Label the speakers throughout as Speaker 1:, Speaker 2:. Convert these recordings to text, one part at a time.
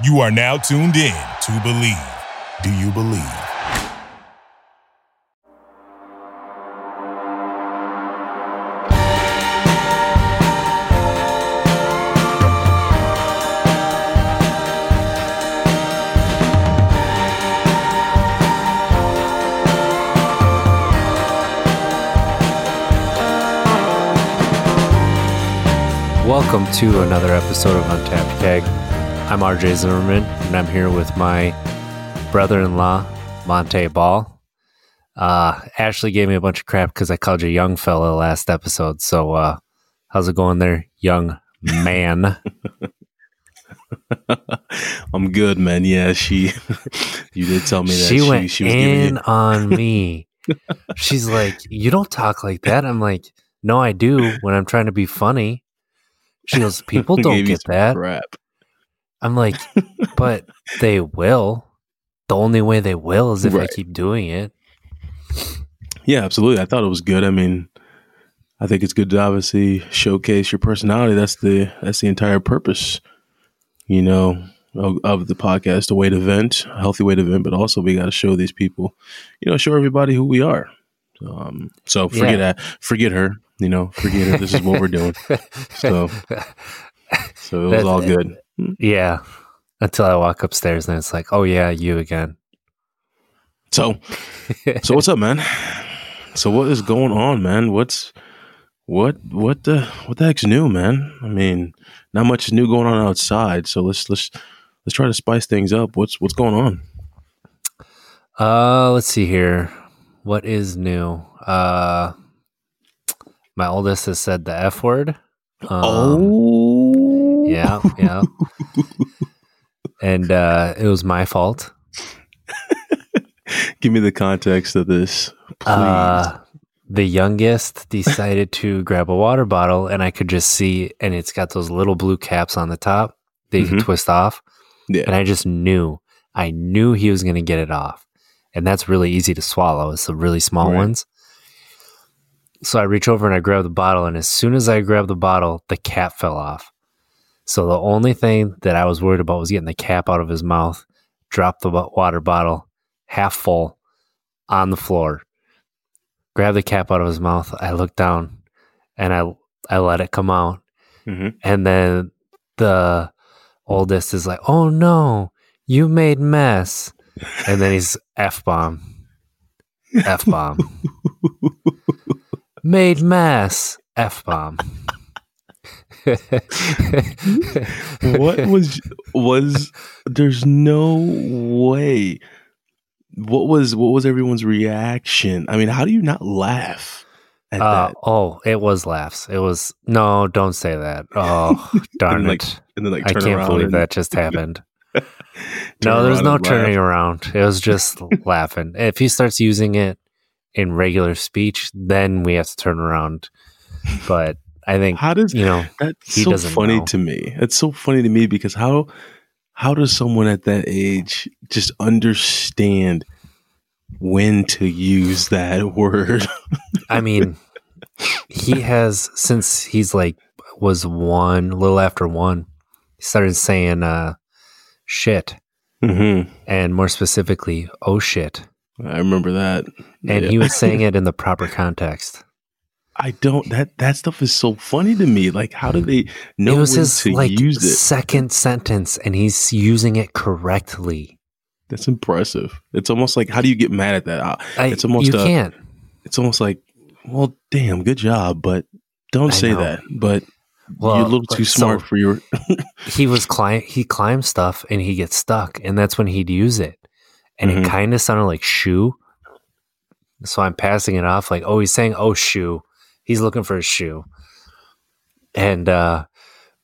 Speaker 1: You are now tuned in to Believe. Do you believe?
Speaker 2: Welcome to another episode of Untapped Keg. I'm RJ Zimmerman, and I'm here with my brother-in-law, Montee Ball. Uh, Ashley gave me a bunch of crap because I called you young fella last episode. So, uh, how's it going there, young man?
Speaker 3: I'm good, man. Yeah, she. you did tell me that
Speaker 2: she,
Speaker 3: she,
Speaker 2: went
Speaker 3: she was
Speaker 2: in on me. She's like, "You don't talk like that." I'm like, "No, I do when I'm trying to be funny." She goes, "People don't get that."
Speaker 3: Crap.
Speaker 2: I'm like, but they will. The only way they will is if I
Speaker 3: Right.
Speaker 2: keep doing it.
Speaker 3: Yeah, absolutely. I thought it was good. I mean, I think it's good to obviously showcase your personality. That's the that's the entire purpose, you know, of, of the podcast. A way to vent, a healthy way to vent, but also we got to show these people, you know, show everybody who we are. Um, so forget
Speaker 2: Yeah.
Speaker 3: that. Forget her. You know, forget her. This is what we're doing. So, so it was
Speaker 2: That-
Speaker 3: all good.
Speaker 2: Yeah. Until I walk upstairs and it's like, oh yeah, you again.
Speaker 3: So, so what's up, man? So what is going on, man? What's what what the what the heck's new, man? I mean, not much is new going on outside. So let's let's let's try to spice things up. What's what's going on?
Speaker 2: Uh, let's see here. What is new? Uh, my oldest has said the F word. Um,
Speaker 3: oh,
Speaker 2: yeah, yeah. and uh, it was my fault.
Speaker 3: Give me the context of this, please.
Speaker 2: Uh, the youngest decided to grab a water bottle, and I could just see, and it's got those little blue caps on the top that you can
Speaker 3: Mhm.
Speaker 2: twist off.
Speaker 3: yeah,
Speaker 2: And I just knew, I knew he was going to get it off. And that's really easy to swallow. It's the really small
Speaker 3: Right.
Speaker 2: ones. So I reach over and I grab the bottle. And as soon as I grab the bottle, the cap fell off. So the only thing that I was worried about was getting the cap out of his mouth, drop the water bottle half full on the floor, grab the cap out of his mouth. I look down and I, I let it come out.
Speaker 3: Mhm.
Speaker 2: And then the oldest is like, "Oh no, you made mess," and then he's f bomb, f bomb, made mess, f bomb.
Speaker 3: What was was? There's no way. What was what was everyone's reaction? I mean, how do you not laugh at
Speaker 2: Uh,
Speaker 3: that?
Speaker 2: oh, it was laughs. It was no, don't say that. Oh, darn
Speaker 3: And, like,
Speaker 2: it!
Speaker 3: And then like
Speaker 2: I can't believe
Speaker 3: and
Speaker 2: that just happened. no, there's no
Speaker 3: and laugh.
Speaker 2: turning around. It was just laughing. If he starts using it in regular speech, then we have to turn around. But I think
Speaker 3: How does
Speaker 2: you know
Speaker 3: that's so funny
Speaker 2: know.
Speaker 3: to me? It's so funny to me because how how does someone at that age just understand when to use that word?
Speaker 2: I mean, he has since he's like was one, a little after one, he started saying uh shit.
Speaker 3: mm-hmm.
Speaker 2: And more specifically, oh shit.
Speaker 3: I remember that.
Speaker 2: And
Speaker 3: Yeah.
Speaker 2: he was saying it in the proper context.
Speaker 3: I don't that that stuff is so funny to me. Like how do they know
Speaker 2: it was
Speaker 3: when
Speaker 2: his
Speaker 3: to
Speaker 2: like
Speaker 3: use it?
Speaker 2: second sentence and he's using it correctly.
Speaker 3: That's impressive. It's almost like how do you get mad at that? Uh, It's almost
Speaker 2: you
Speaker 3: a-
Speaker 2: can't.
Speaker 3: It's almost like, well, damn, good job, but don't
Speaker 2: I
Speaker 3: say
Speaker 2: know.
Speaker 3: that. But
Speaker 2: Well,
Speaker 3: you're a little too
Speaker 2: so-
Speaker 3: smart for your
Speaker 2: he was climb he climbs stuff and he gets stuck and that's when he'd use it and
Speaker 3: Mhm.
Speaker 2: it kind of sounded like shoe so i'm passing it off like oh he's saying oh shoe he's looking for a shoe and uh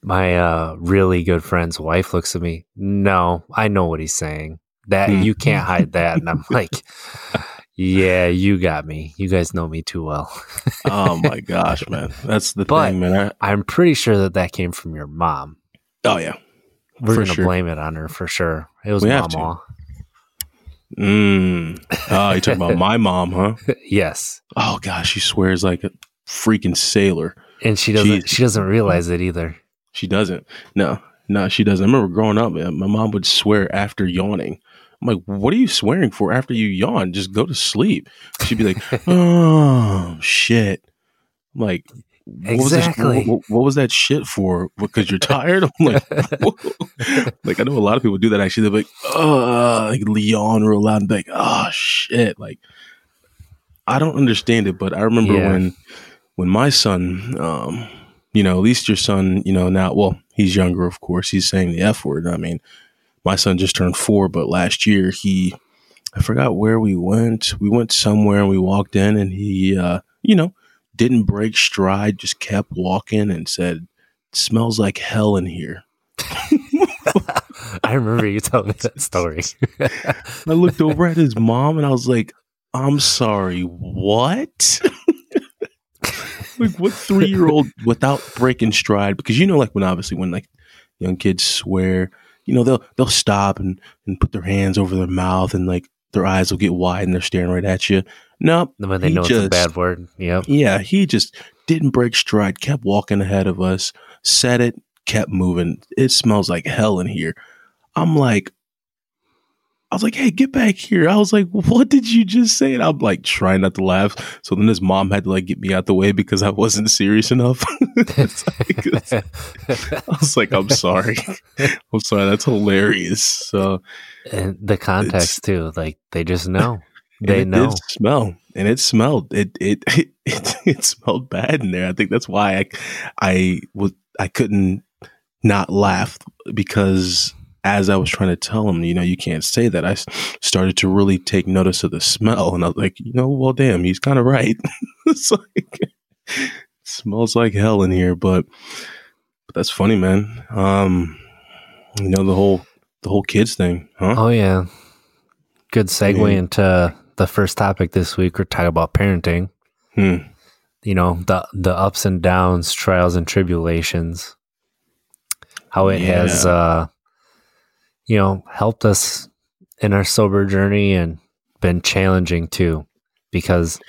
Speaker 2: my uh really good friend's wife looks at me no i know what he's saying that
Speaker 3: Hmm.
Speaker 2: you can't hide that and i'm like yeah you got me you guys know me too well
Speaker 3: oh my gosh, man. That's the
Speaker 2: But-
Speaker 3: thing, man. I,
Speaker 2: i'm pretty sure that that came from your mom
Speaker 3: oh yeah.
Speaker 2: we're gonna
Speaker 3: sure.
Speaker 2: blame it on her for sure it was
Speaker 3: We
Speaker 2: mama
Speaker 3: Mm. Oh, you talking about my mom, huh?
Speaker 2: yes
Speaker 3: Oh gosh, she swears like a freaking sailor.
Speaker 2: and she doesn't she doesn't realize it either
Speaker 3: She doesn't. No, No, she doesn't. I remember growing up, man, my mom would swear after yawning. I'm like, what are you swearing for after you yawn? Just go to sleep. She'd be like, oh, shit. I'm like, what was, this-
Speaker 2: Exactly.
Speaker 3: what, what was that shit for? Because you're tired? I'm like, like, I know a lot of people do that actually. They're like, oh, like yawn real loud and be like, oh, shit. Like, I don't understand it, but I remember
Speaker 2: Yeah.
Speaker 3: when, when my son, um, you know, at least your son, you know, now, well, he's younger, of course. He's saying the F word. I mean, my son just turned four, but last year he, I forgot where we went. We went somewhere and we walked in and he, uh, you know, didn't break stride, just kept walking and said, smells like hell in here.
Speaker 2: I remember you telling me that story.
Speaker 3: I looked over at his mom and I was like, I'm sorry, what? like what three year old without breaking stride? Because you know, like when obviously when like young kids swear, you know, they'll they'll stop and, and put their hands over their mouth and like their eyes will get wide and they're staring right at you. No,
Speaker 2: when they
Speaker 3: He
Speaker 2: know it's a bad word. Yep.
Speaker 3: yeah, he just didn't break stride, kept walking ahead of us, said it, kept moving. It smells like hell in here. I'm like, I was like, hey, get back here. I was like, what did you just say? And I'm like trying not to laugh. So then his mom had to like get me out the way because I wasn't serious enough. Like- I was like, I'm sorry. I'm sorry. That's hilarious. So
Speaker 2: and the context too, like they just know. They know.
Speaker 3: smell, and it smelled. It it, it it it smelled bad in there. I think that's why I I was I couldn't not laugh because as I was trying to tell him, you know, you can't say that, I started to really take notice of the smell, and I was like, you know, well, damn, he's kind of right. it's like it smells like hell in here, but but that's funny, man. Um, you know the whole the whole kids thing, huh?
Speaker 2: Oh yeah. Good segue into the first topic this week. We're talking about parenting.
Speaker 3: Hmm.
Speaker 2: You know, the the ups and downs, trials and tribulations. How it has uh you know, helped us in our sober journey and been challenging too. Because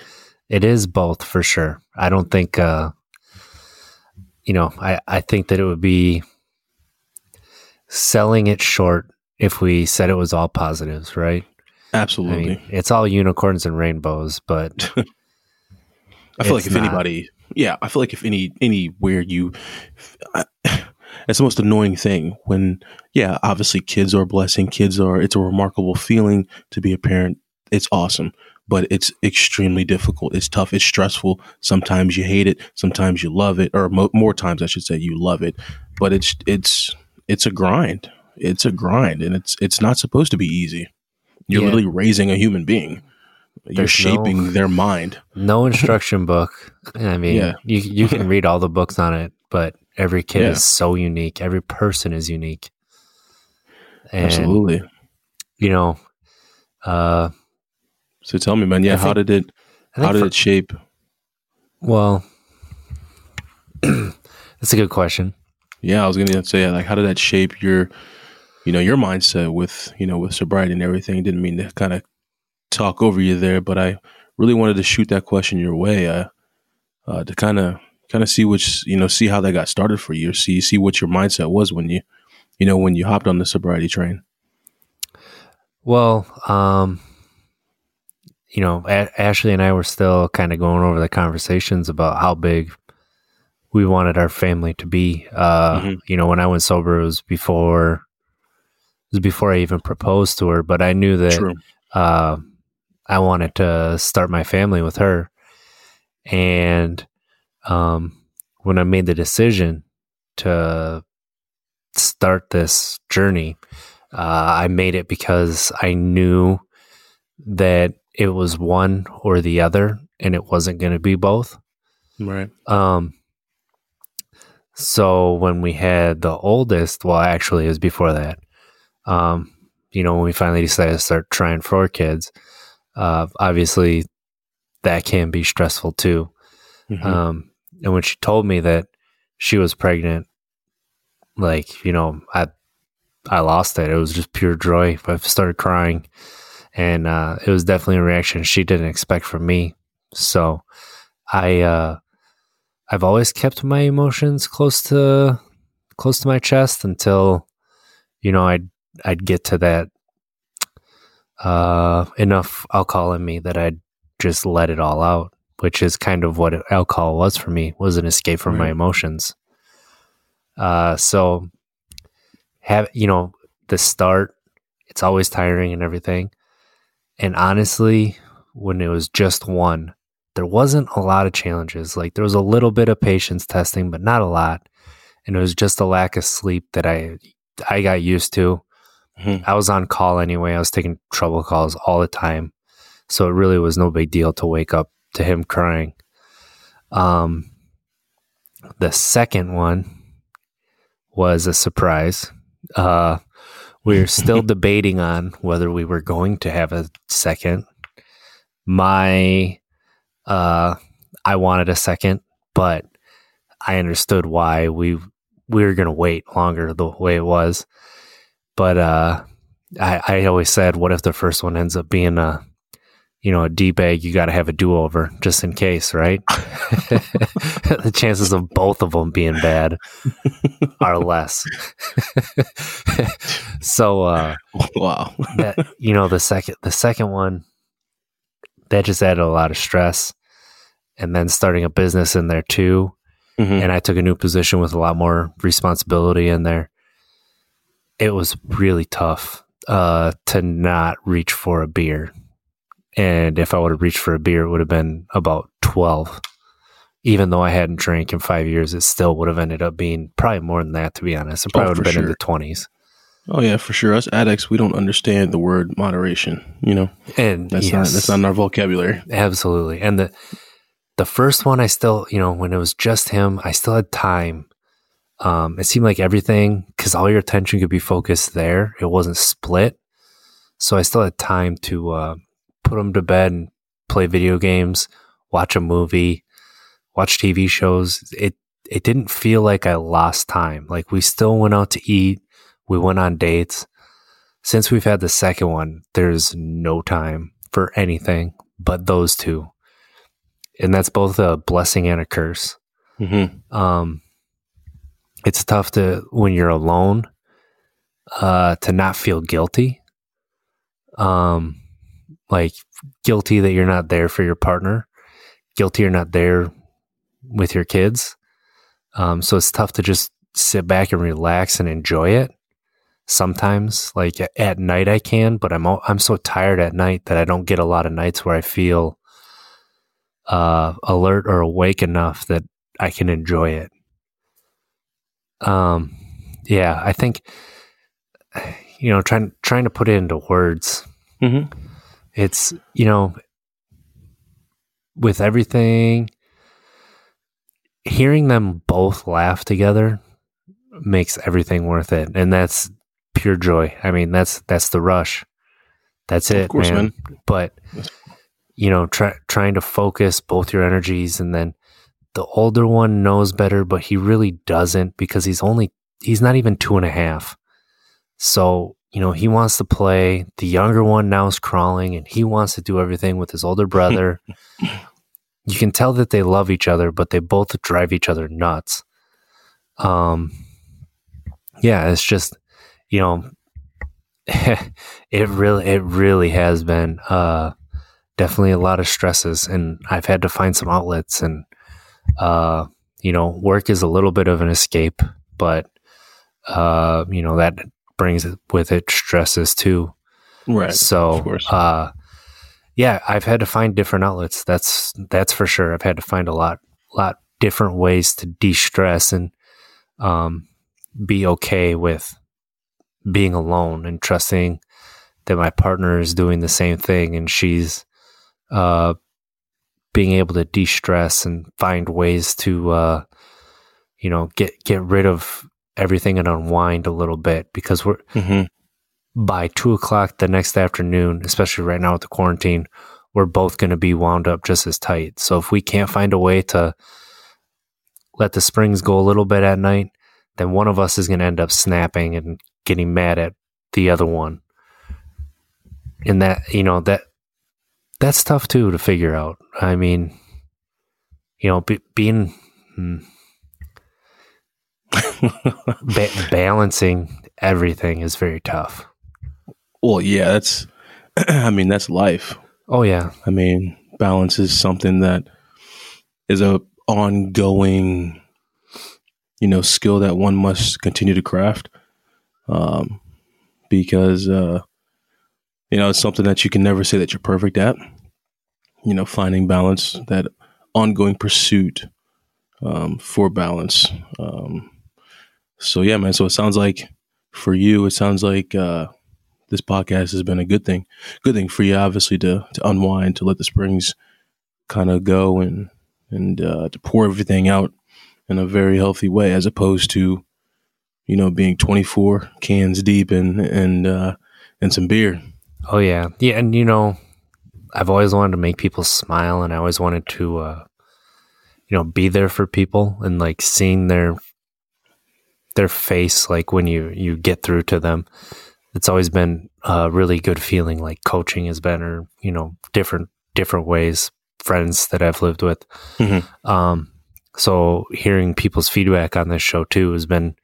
Speaker 2: it is both for sure. I don't think uh you know, I, I think that it would be selling it short if we said it was all positives, right? I
Speaker 3: Absolutely.
Speaker 2: mean, it's all unicorns and rainbows, but
Speaker 3: I feel like if
Speaker 2: not.
Speaker 3: anybody, yeah, I feel like if any anywhere you, I, it's the most annoying thing when, yeah, obviously kids are a blessing. Kids are it's a remarkable feeling to be a parent. It's awesome, but it's extremely difficult. It's tough. It's stressful. Sometimes you hate it. Sometimes you love it, or mo- more times I should say you love it. But it's it's it's a grind. It's a grind, and it's it's not supposed to be easy. You're
Speaker 2: Yeah.
Speaker 3: literally raising a human being. You're
Speaker 2: There's no-
Speaker 3: shaping their mind.
Speaker 2: no instruction book. I mean,
Speaker 3: Yeah.
Speaker 2: you you can read all the books on it, but every kid
Speaker 3: Yeah.
Speaker 2: is so unique. Every person is unique. And
Speaker 3: Absolutely.
Speaker 2: you know, uh
Speaker 3: So tell me, man. Yeah,
Speaker 2: I
Speaker 3: how
Speaker 2: think-
Speaker 3: did it? How did
Speaker 2: for-
Speaker 3: it shape?
Speaker 2: well that's a good question.
Speaker 3: Yeah, I was gonna say, like, how did that shape your, you know, your mindset with, you know, with sobriety and everything? Didn't mean to kind of talk over you there, but I really wanted to shoot that question your way, uh, uh to kind of, kind of see which, you know, see how that got started for you, see, see what your mindset was when you, you know, when you hopped on the sobriety train.
Speaker 2: Well, um, you know, a- Ashley and I were still kind of going over the conversations about how big we wanted our family to be. Uh,
Speaker 3: Mhm.
Speaker 2: You know, when I went sober, it was before it was before I even proposed to her, but I knew that
Speaker 3: True.
Speaker 2: uh, I wanted to start my family with her. And um, when I made the decision to start this journey, uh, I made it because I knew that it was one or the other, and it wasn't going to be both.
Speaker 3: Right.
Speaker 2: Um, so when we had the oldest, well, actually, it was before that. Um, you know, when we finally decided to start trying for kids, uh, obviously that can be stressful too.
Speaker 3: Mhm.
Speaker 2: Um, and when she told me that she was pregnant, like you know, I I lost it. It was just pure joy. I started crying, and uh, it was definitely a reaction she didn't expect from me. So, I uh, I've always kept my emotions close to close to my chest until you know I'd I'd get to that uh, enough alcohol in me that I'd just let it all out, which is kind of what alcohol was for me was an escape from my emotions. Uh, so have you know the start, it's always tiring and everything, and honestly, when it was just one, there wasn't a lot of challenges. Like there was a little bit of patience testing, but not a lot, and it was just a lack of sleep that I I got used to.
Speaker 3: Mhm.
Speaker 2: I was on call anyway. I was taking trouble calls all the time. So it really was no big deal to wake up to him crying. Um, the second one was a surprise. Uh, we were still debating on whether we were going to have a second. My, uh, I wanted a second, but I understood why we we were going to wait longer the way it was. But uh, I, I always said, what if the first one ends up being a, you know, a D bag? You got to have a do over just in case, right? the chances of both of them being bad are less. so, uh,
Speaker 3: wow.
Speaker 2: that you know the second the second one that just added a lot of stress and then starting a business in there too
Speaker 3: Mhm.
Speaker 2: and i took a new position with a lot more responsibility in there it was really tough uh to not reach for a beer and if i would have reached for a beer it would have been about 12 even though i hadn't drank in five years it still would have ended up being probably more than that to be honest it probably
Speaker 3: Oh,
Speaker 2: would have been in the 20s
Speaker 3: Oh yeah, for sure. Us addicts, we don't understand the word moderation. You know,
Speaker 2: and
Speaker 3: that's not that's not in our vocabulary.
Speaker 2: Absolutely. And the the first one I still, you know, when it was just him, I still had time. Um, it seemed like everything because all your attention could be focused there. It wasn't split. So I still had time to uh, put them to bed and play video games, watch a movie, watch TV shows. It it didn't feel like I lost time. Like we still went out to eat, we went on dates. Since we've had the second one, there's no time for anything but those two. And that's both a blessing and a curse.
Speaker 3: hmm
Speaker 2: Um, it's tough to when you're alone, uh, to not feel guilty. Um, like guilty that you're not there for your partner, guilty you're not there with your kids. Um, so it's tough to just sit back and relax and enjoy it. Sometimes, like at night, I can, but I'm al- I'm so tired at night that I don't get a lot of nights where I feel uh, alert or awake enough that I can enjoy it. Um, yeah, I think you know trying trying to put it into words.
Speaker 3: hmm
Speaker 2: It's you know with everything, hearing them both laugh together makes everything worth it, and that's pure joy. I mean, that's that's the rush. That's it,
Speaker 3: Of course,
Speaker 2: man.
Speaker 3: man.
Speaker 2: But you know, try, trying to focus both your energies, and then the older one knows better, but he really doesn't because he's only he's not even two and a half. So you know, he wants to play. The younger one now is crawling, and he wants to do everything with his older brother. you can tell that they love each other, but they both drive each other nuts. Um, yeah, it's just you know, it really it really has been uh definitely a lot of stresses, and I've had to find some outlets, and uh, you know, work is a little bit of an escape, but uh, you know that brings with it stresses too.
Speaker 3: Right.
Speaker 2: So, uh, yeah, I've had to find different outlets. That's that's for sure. I've had to find a lot, lot different ways to de-stress and um, be okay with being alone and trusting that my partner is doing the same thing and she's uh, being able to de-stress and find ways to uh, you know get get rid of everything and unwind a little bit because we're
Speaker 3: hmm
Speaker 2: by two o'clock the next afternoon, especially right now with the quarantine, we're both going to be wound up just as tight. So if we can't find a way to let the springs go a little bit at night, then one of us is going to end up snapping and getting mad at the other one. And that, you know, that that's tough too to figure out. I mean, you know, be, being hmm. Ba- balancing everything is very tough.
Speaker 3: Well, yeah, that's. I mean, that's life.
Speaker 2: Oh yeah,
Speaker 3: I mean, balance is something that is a ongoing, you know, skill that one must continue to craft. Um, because uh, you know, it's something that you can never say that you're perfect at. You know, finding balance, that ongoing pursuit um, for balance. Um, so yeah, man. So it sounds like for you, it sounds like uh, this podcast has been a good thing. Good thing for you, obviously, to to unwind, to let the springs kind of go and and uh, to pour everything out in a very healthy way, as opposed to you know being 24 cans deep and and uh, and some beer.
Speaker 2: oh yeah, yeah. And you know, I've always wanted to make people smile, and I always wanted to, uh, you know, be there for people and like seeing their their face, like when you you get through to them. It's always been a really good feeling. Like coaching has been, or you know, different different ways. Friends that I've lived with.
Speaker 3: Mhm.
Speaker 2: Um, so hearing people's feedback on this show too has been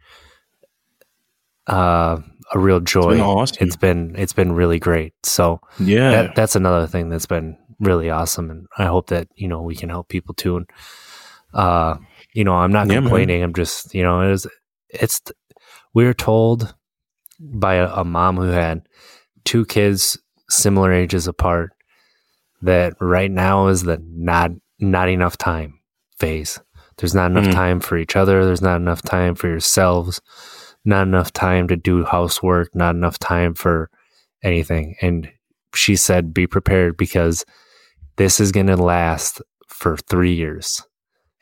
Speaker 2: uh, a real joy.
Speaker 3: been awesome.
Speaker 2: It's been it's been really great. So
Speaker 3: Yeah,
Speaker 2: that, that's another thing that's been really awesome, and I hope that you know we can help people too. And uh, you know, I'm not
Speaker 3: Yeah, man.
Speaker 2: complaining. I'm just you know, it's it's we are told by a, a mom who had two kids similar ages apart that right now is the not not enough time phase. There's not enough
Speaker 3: Mhm.
Speaker 2: time for each other. There's not enough time for yourselves. Not enough time to do housework. Not enough time for anything. And she said, "Be prepared because this is going to last for three years."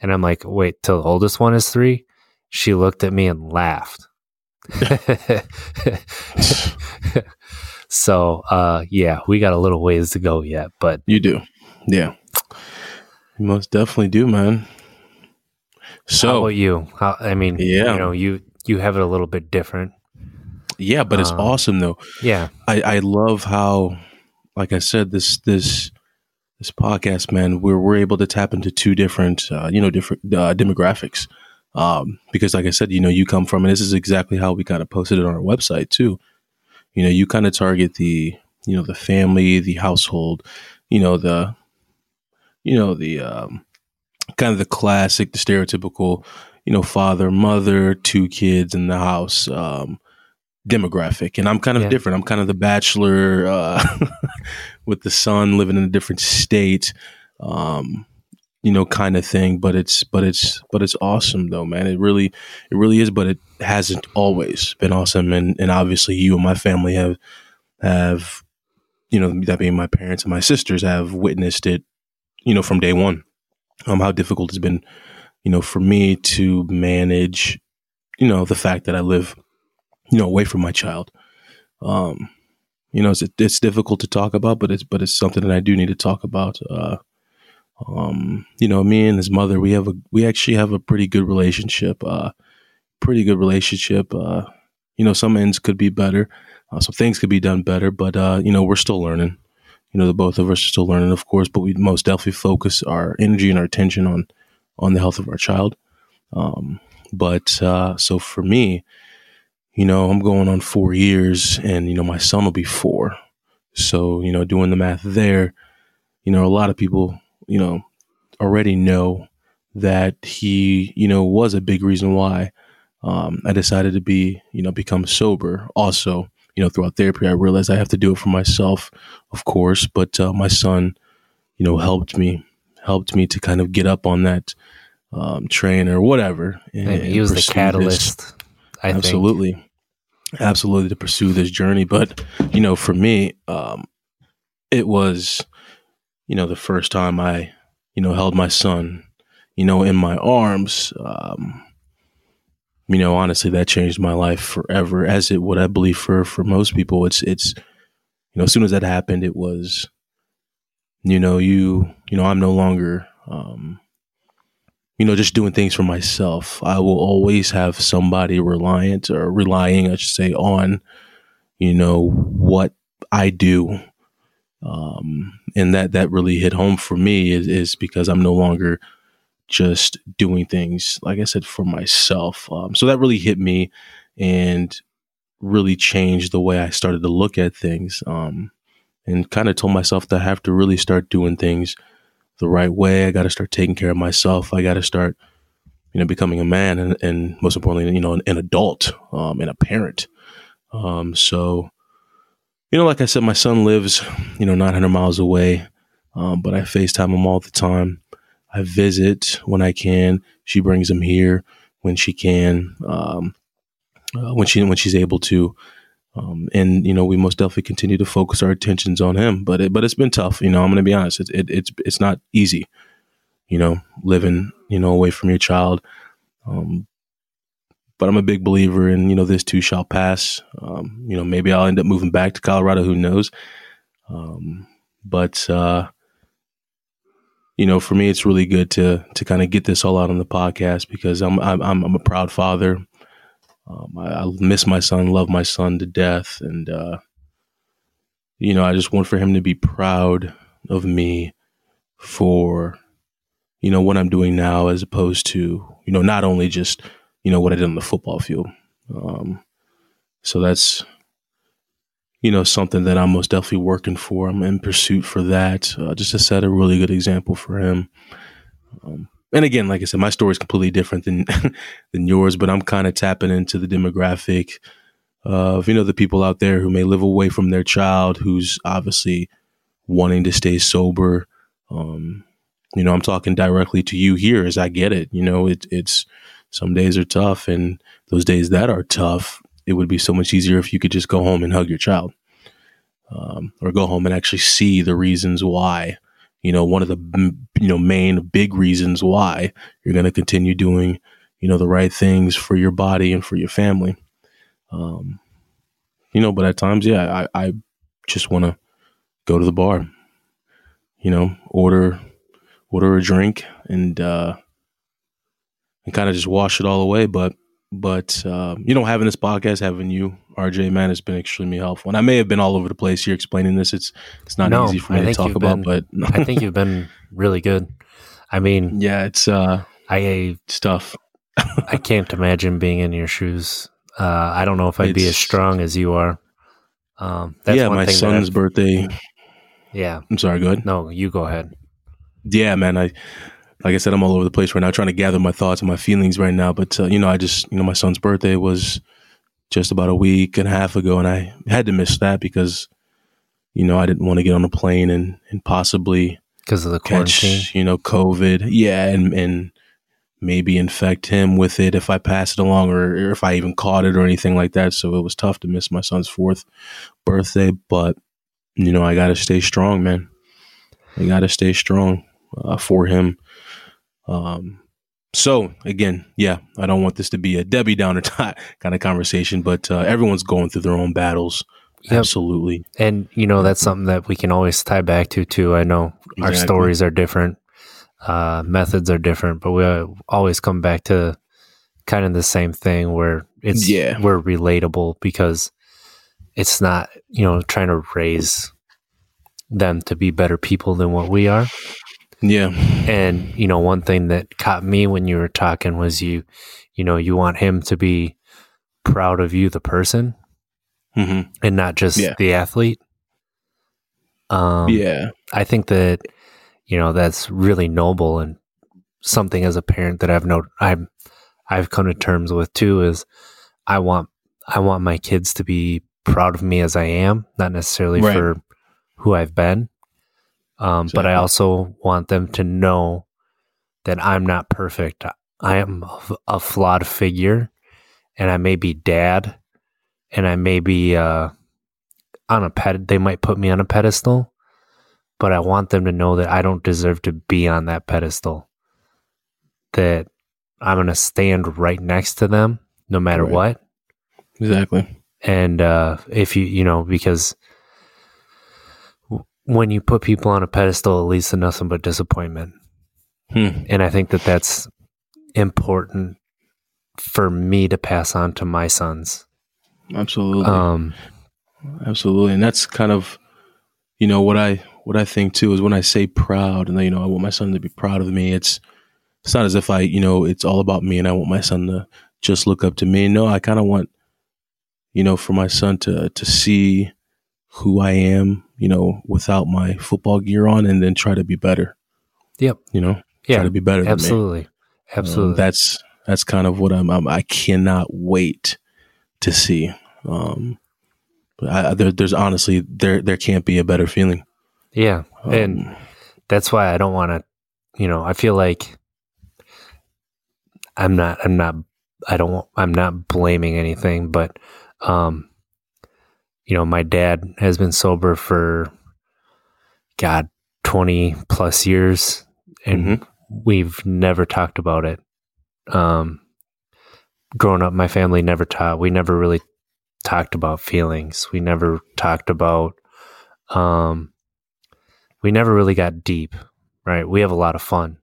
Speaker 2: And I'm like, "Wait, till the oldest one is three? She looked at me and laughed. so, uh, yeah, we got a little ways to go yet, but
Speaker 3: you do. Yeah, you most definitely do, man. So, how
Speaker 2: about you? How, I mean,
Speaker 3: Yeah.
Speaker 2: you know, you you have it a little bit different.
Speaker 3: yeah, but it's
Speaker 2: Um,
Speaker 3: awesome though.
Speaker 2: Yeah,
Speaker 3: I, I love how, like I said, this this this podcast, man, we're we're able to tap into two different, uh, you know, different uh, demographics. Um, because, like I said, you know, you come from, and this is exactly how we kind of posted it on our website too. You know, you kind of target the, you know, the family, the household, you know, the, you know, the um, kind of the classic, the stereotypical, you know, father, mother, two kids in the house. Um, demographic and i'm kind of
Speaker 2: Yeah.
Speaker 3: different i'm kind of the bachelor uh with the son living in a different state um you know kind of thing but it's but it's but it's awesome though man. It really it really is but it hasn't always been awesome. And and obviously you and my family have have you know that being my parents and my sisters have witnessed it you know from day one. Um how difficult it's been you know for me to manage you know the fact that i live you know away from my child. Um you know it's it's difficult to talk about but it's but it's something that i do need to talk about. Uh um you know me and his mother we have a we actually have a pretty good relationship uh pretty good relationship uh you know some ends could be better uh, some things could be done better but uh you know we're still learning you know the both of us are still learning of course but we most definitely focus our energy and our attention on on the health of our child um but uh so for me you know, I'm going on four years and, you know, my son will be four. So, you know, doing the math there, you know, a lot of people, you know, already know that he, you know, was a big reason why um, I decided to be, you know, become sober. Also, you know, throughout therapy, I realized I have to do it for myself, of course, but uh, my son, you know, helped me, helped me to kind of get up on that um, train or whatever. And,
Speaker 2: and he was the
Speaker 3: pursue this-
Speaker 2: catalyst. I think.
Speaker 3: absolutely absolutely to pursue this journey but you know for me um it was you know the first time i you know held my son you know in my arms um you know honestly that changed my life forever as it would i believe for for most people it's it's you know as soon as that happened it was you know you you know i'm no longer um you know, just doing things for myself. I will always have somebody reliant or relying, I should say, on, you know, what I do. Um, and that, that really hit home for me is, is because I'm no longer just doing things, like I said, for myself. Um, so that really hit me and really changed the way I started to look at things. Um, and kind of told myself that I have to really start doing things the right way. I got to start taking care of myself. I got to start, you know, becoming a man and, and most importantly, you know, an, an adult um, and a parent. Um, so, you know, like I said, my son lives, you know, 900 miles away, um, but I FaceTime him all the time. I visit when I can. She brings him here when she can, um, uh, when she when she's able to. Um, and you know, we most definitely continue to focus our attentions on him. But it, but it's been tough. You know, I'm going to be honest. It, it, it's it's not easy. You know, living you know away from your child. Um, but I'm a big believer in you know this too shall pass. Um, you know, maybe I'll end up moving back to Colorado. Who knows? Um, but uh, you know, for me, it's really good to to kind of get this all out on the podcast because I'm I'm I'm a proud father. Um, I, I, miss my son, love my son to death, and uh, you know, I just want for him to be proud of me for you know what I'm doing now, as opposed to you know not only just you know what I did on the football field. Um, so that's you know, something that I'm most definitely working for. I'm in pursuit for that, uh, just to set a really good example for him. Um, and again, like I said, my story is completely different than than yours, but I'm kind of tapping into the demographic of you know the people out there who may live away from their child, who's obviously wanting to stay sober. Um, you know, I'm talking directly to you here, as I get it. You know, it, it's some days are tough, and those days that are tough, it would be so much easier if you could just go home and hug your child um, or go home and actually see the reasons why you know one of the you know main big reasons why you're going to continue doing you know the right things for your body and for your family. Um, you know but at times yeah i, I just want to go to the bar you know order order a drink and uh and kind of just wash it all away but but uh, you know, having this podcast, having you, RJ, man, has been extremely helpful. And I may have been all over the place here explaining this. It's it's not no, easy for me to talk about,
Speaker 2: been,
Speaker 3: but
Speaker 2: I think you've been really good. I mean,
Speaker 3: yeah, it's uh,
Speaker 2: I
Speaker 3: stuff.
Speaker 2: I can't imagine being in your shoes. Uh, I don't know if I'd it's, be as strong as you are.
Speaker 3: Um, that's yeah, my son's birthday.
Speaker 2: Yeah,
Speaker 3: I'm sorry. Go ahead.
Speaker 2: No, you go ahead.
Speaker 3: Yeah, man. I like I said, I'm all over the place right now, trying to gather my thoughts and my feelings right now. But uh, you know, I just you know, my son's birthday was just about a week and a half ago, and I had to miss that because you know I didn't want to get on a plane and and possibly
Speaker 2: because of the quarantine, catch,
Speaker 3: you know, COVID, yeah, and and maybe infect him with it if I pass it along or, or if I even caught it or anything like that. So it was tough to miss my son's fourth birthday, but you know, I got to stay strong, man. I got to stay strong uh, for him um, so again, yeah, I don't want this to be a Debbie Downer kind of conversation, but uh, everyone's going through their own battles. Yep. Absolutely.
Speaker 2: And you know, that's something that we can always tie back to too. I know exactly. our stories are different, uh, methods are different, but we always come back to kind of the same thing where it's, yeah. we're relatable because it's not, you know, trying to raise them to be better people than what we are.
Speaker 3: Yeah.
Speaker 2: And, you know, one thing that caught me when you were talking was you, you know, you want him to be proud of you, the person, mm-hmm. and not just yeah. the athlete.
Speaker 3: Um, yeah.
Speaker 2: I think that, you know, that's really noble and something as a parent that I've no, I've, I've come to terms with too is I want, I want my kids to be proud of me as I am, not necessarily right. for who I've been. Um, exactly. But I also want them to know that I'm not perfect. I am a flawed figure, and I may be dad, and I may be uh, on a ped. They might put me on a pedestal, but I want them to know that I don't deserve to be on that pedestal. That I'm going to stand right next to them, no matter right. what.
Speaker 3: Exactly.
Speaker 2: And uh, if you, you know, because when you put people on a pedestal, it leads to nothing but disappointment. Hmm. And I think that that's important for me to pass on to my sons.
Speaker 3: Absolutely. Um, Absolutely. And that's kind of, you know, what I, what I think too is when I say proud and, you know, I want my son to be proud of me, it's, it's not as if I, you know, it's all about me and I want my son to just look up to me. No, I kind of want, you know, for my son to to see who I am, you know, without my football gear on, and then try to be better.
Speaker 2: Yep.
Speaker 3: You know,
Speaker 2: Yeah.
Speaker 3: try to be better. Than me.
Speaker 2: Absolutely. Absolutely.
Speaker 3: Um, that's that's kind of what I'm, I'm. I cannot wait to see. Um, but I, I- there, there's honestly there there can't be a better feeling.
Speaker 2: yeah.
Speaker 3: Um,
Speaker 2: and that's why I don't want to, you know, I feel like I'm not, I'm not, I don't, I'm not blaming anything, but, um, you know, my dad has been sober for, God, 20 plus years and we've never talked about it. Um, growing up, my family never taught, we never really talked about feelings. We never talked about, um, we never really got deep, right? We have a lot of fun,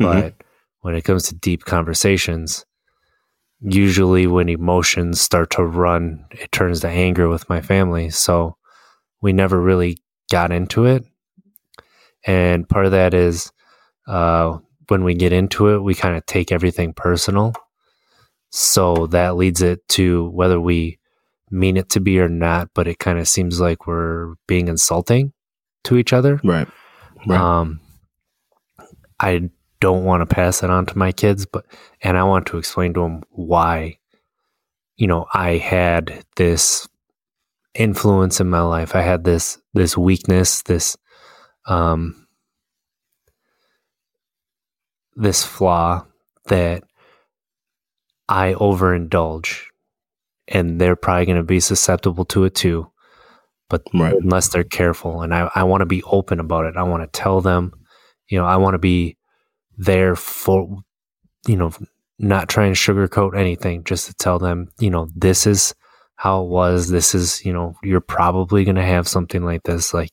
Speaker 3: Mhm.
Speaker 2: but when it comes to deep conversations, usually when emotions start to run, it turns to anger with my family. So we never really got into it. And part of that is uh, when we get into it, we kind of take everything personal. So that leads it to whether we mean it to be or not, but it kind of seems like we're being insulting to each other.
Speaker 3: right, right.
Speaker 2: Um, I don't want to pass it on to my kids, but and I want to explain to them why, you know, I had this influence in my life. I had this this weakness, this um, this flaw that I overindulge, and they're probably going to be susceptible to it too but
Speaker 3: Right.
Speaker 2: unless they're careful. And I, I want to be open about it. I want to tell them, you know, I want to be there for, you know, not trying to sugarcoat anything, just to tell them, you know, this is how it was. This is, you know, you're probably going to have something like this. Like,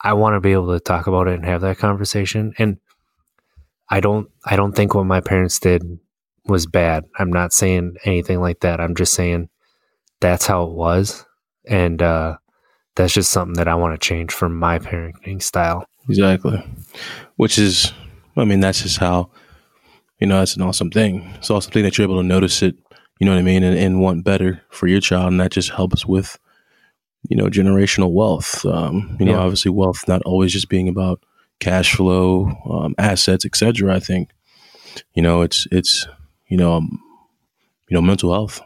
Speaker 2: I want to be able to talk about it and have that conversation. And I don't, I don't think what my parents did was bad. I'm not saying anything like that. I'm just saying that's how it was. And, uh, that's just something that I want to change for my parenting style.
Speaker 3: Exactly. Which is, I mean, that's just how, you know, that's an awesome thing. It's an awesome thing that you're able to notice it, you know what I mean, and, and want better for your child. And that just helps with, you know, generational wealth. Um, you know,
Speaker 2: Yeah.
Speaker 3: obviously wealth not always just being about cash flow, um, assets, etc. I think, you know, it's, it's, you know, um, you know, mental health.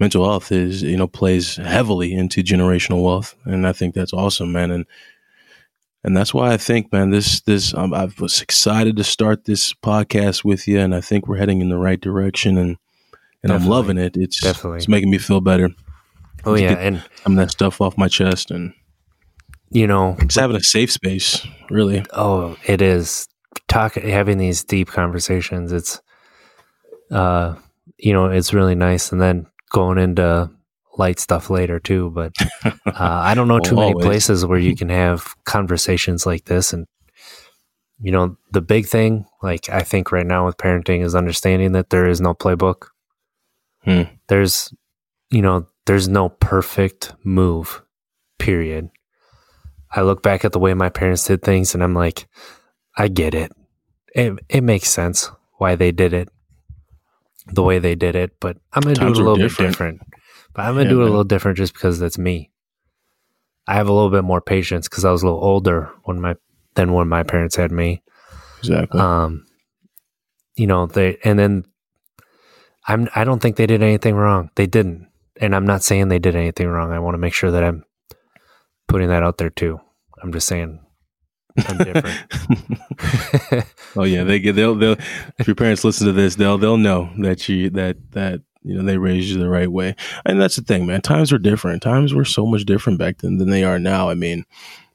Speaker 3: Mental health is, you know, plays heavily into generational wealth. And I think that's awesome, man. And, and that's why I think, man, this this um, I was excited to start this podcast with you, and I think we're heading in the right direction, and and I'm loving it. It's
Speaker 2: Definitely.
Speaker 3: it's making me feel better.
Speaker 2: Oh
Speaker 3: Let's
Speaker 2: yeah, and
Speaker 3: some that stuff off my chest, and
Speaker 2: you know,
Speaker 3: just having a safe space, really.
Speaker 2: oh, it is talk having these deep conversations. It's, uh, you know, it's really nice, and then going into light stuff later too. But uh, I don't know too many
Speaker 3: Always.
Speaker 2: places where you can have conversations like this, and you know, the big thing, like I think right now with parenting, is understanding that there is no playbook.
Speaker 3: Hmm.
Speaker 2: There's, you know, there's no perfect move. Period. I look back at the way my parents did things, and I'm like, I get it. It it makes sense why they did it the way they did it, but I'm gonna
Speaker 3: Times
Speaker 2: do it a little bit different. But I'm gonna
Speaker 3: Yeah,
Speaker 2: do it a little different just because that's me. I have a little bit more patience because I was a little older when my than when my parents had me.
Speaker 3: Exactly.
Speaker 2: Um, you know they and then I'm I don't think they did anything wrong. They didn't, and I'm not saying they did anything wrong. I want to make sure that I'm putting that out there too. I'm just saying I'm different.
Speaker 3: oh yeah, they get they'll they'll if your parents listen to this, they'll they'll know that you that that you know they raised you the right way. And that's the thing, man. Times were different. Times were so much different back then than they are now. I mean,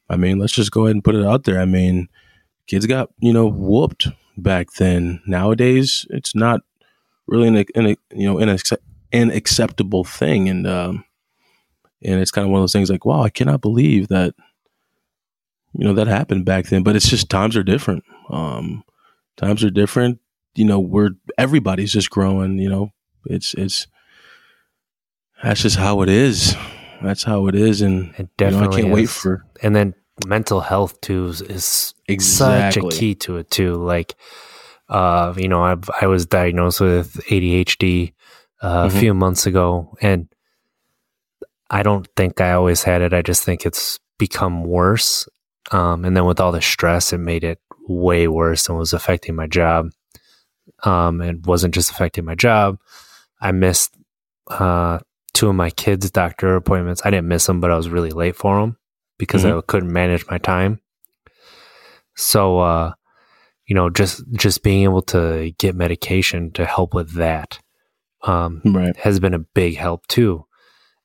Speaker 3: I mean, let's just go ahead and put it out there. I mean, kids got you know whooped back then. Nowadays, it's not really an, an you know an, an acceptable thing, and um, and it's kind of one of those things like, wow, I cannot believe that you know that happened back then. But it's just times are different. Um, times are different. You know, we're everybody's just growing. You know, it's it's that's just how it is. That's how it is, and
Speaker 2: It
Speaker 3: you know, I can't wait for
Speaker 2: and then mental health too is, is such
Speaker 3: Exactly.
Speaker 2: a key to it too like Uh, you know, I I was diagnosed with ADHD uh,
Speaker 3: Mhm.
Speaker 2: a few months ago, and I don't think I always had it. I just think it's become worse. Um, and then with all the stress, it made it way worse and was affecting my job. Um, and wasn't just affecting my job. I missed uh, two of my kids' doctor appointments. I didn't miss them, but I was really late for them because I couldn't manage my time. So, uh, you know, just just being able to get medication to help with that um,
Speaker 3: Right.
Speaker 2: has been a big help too.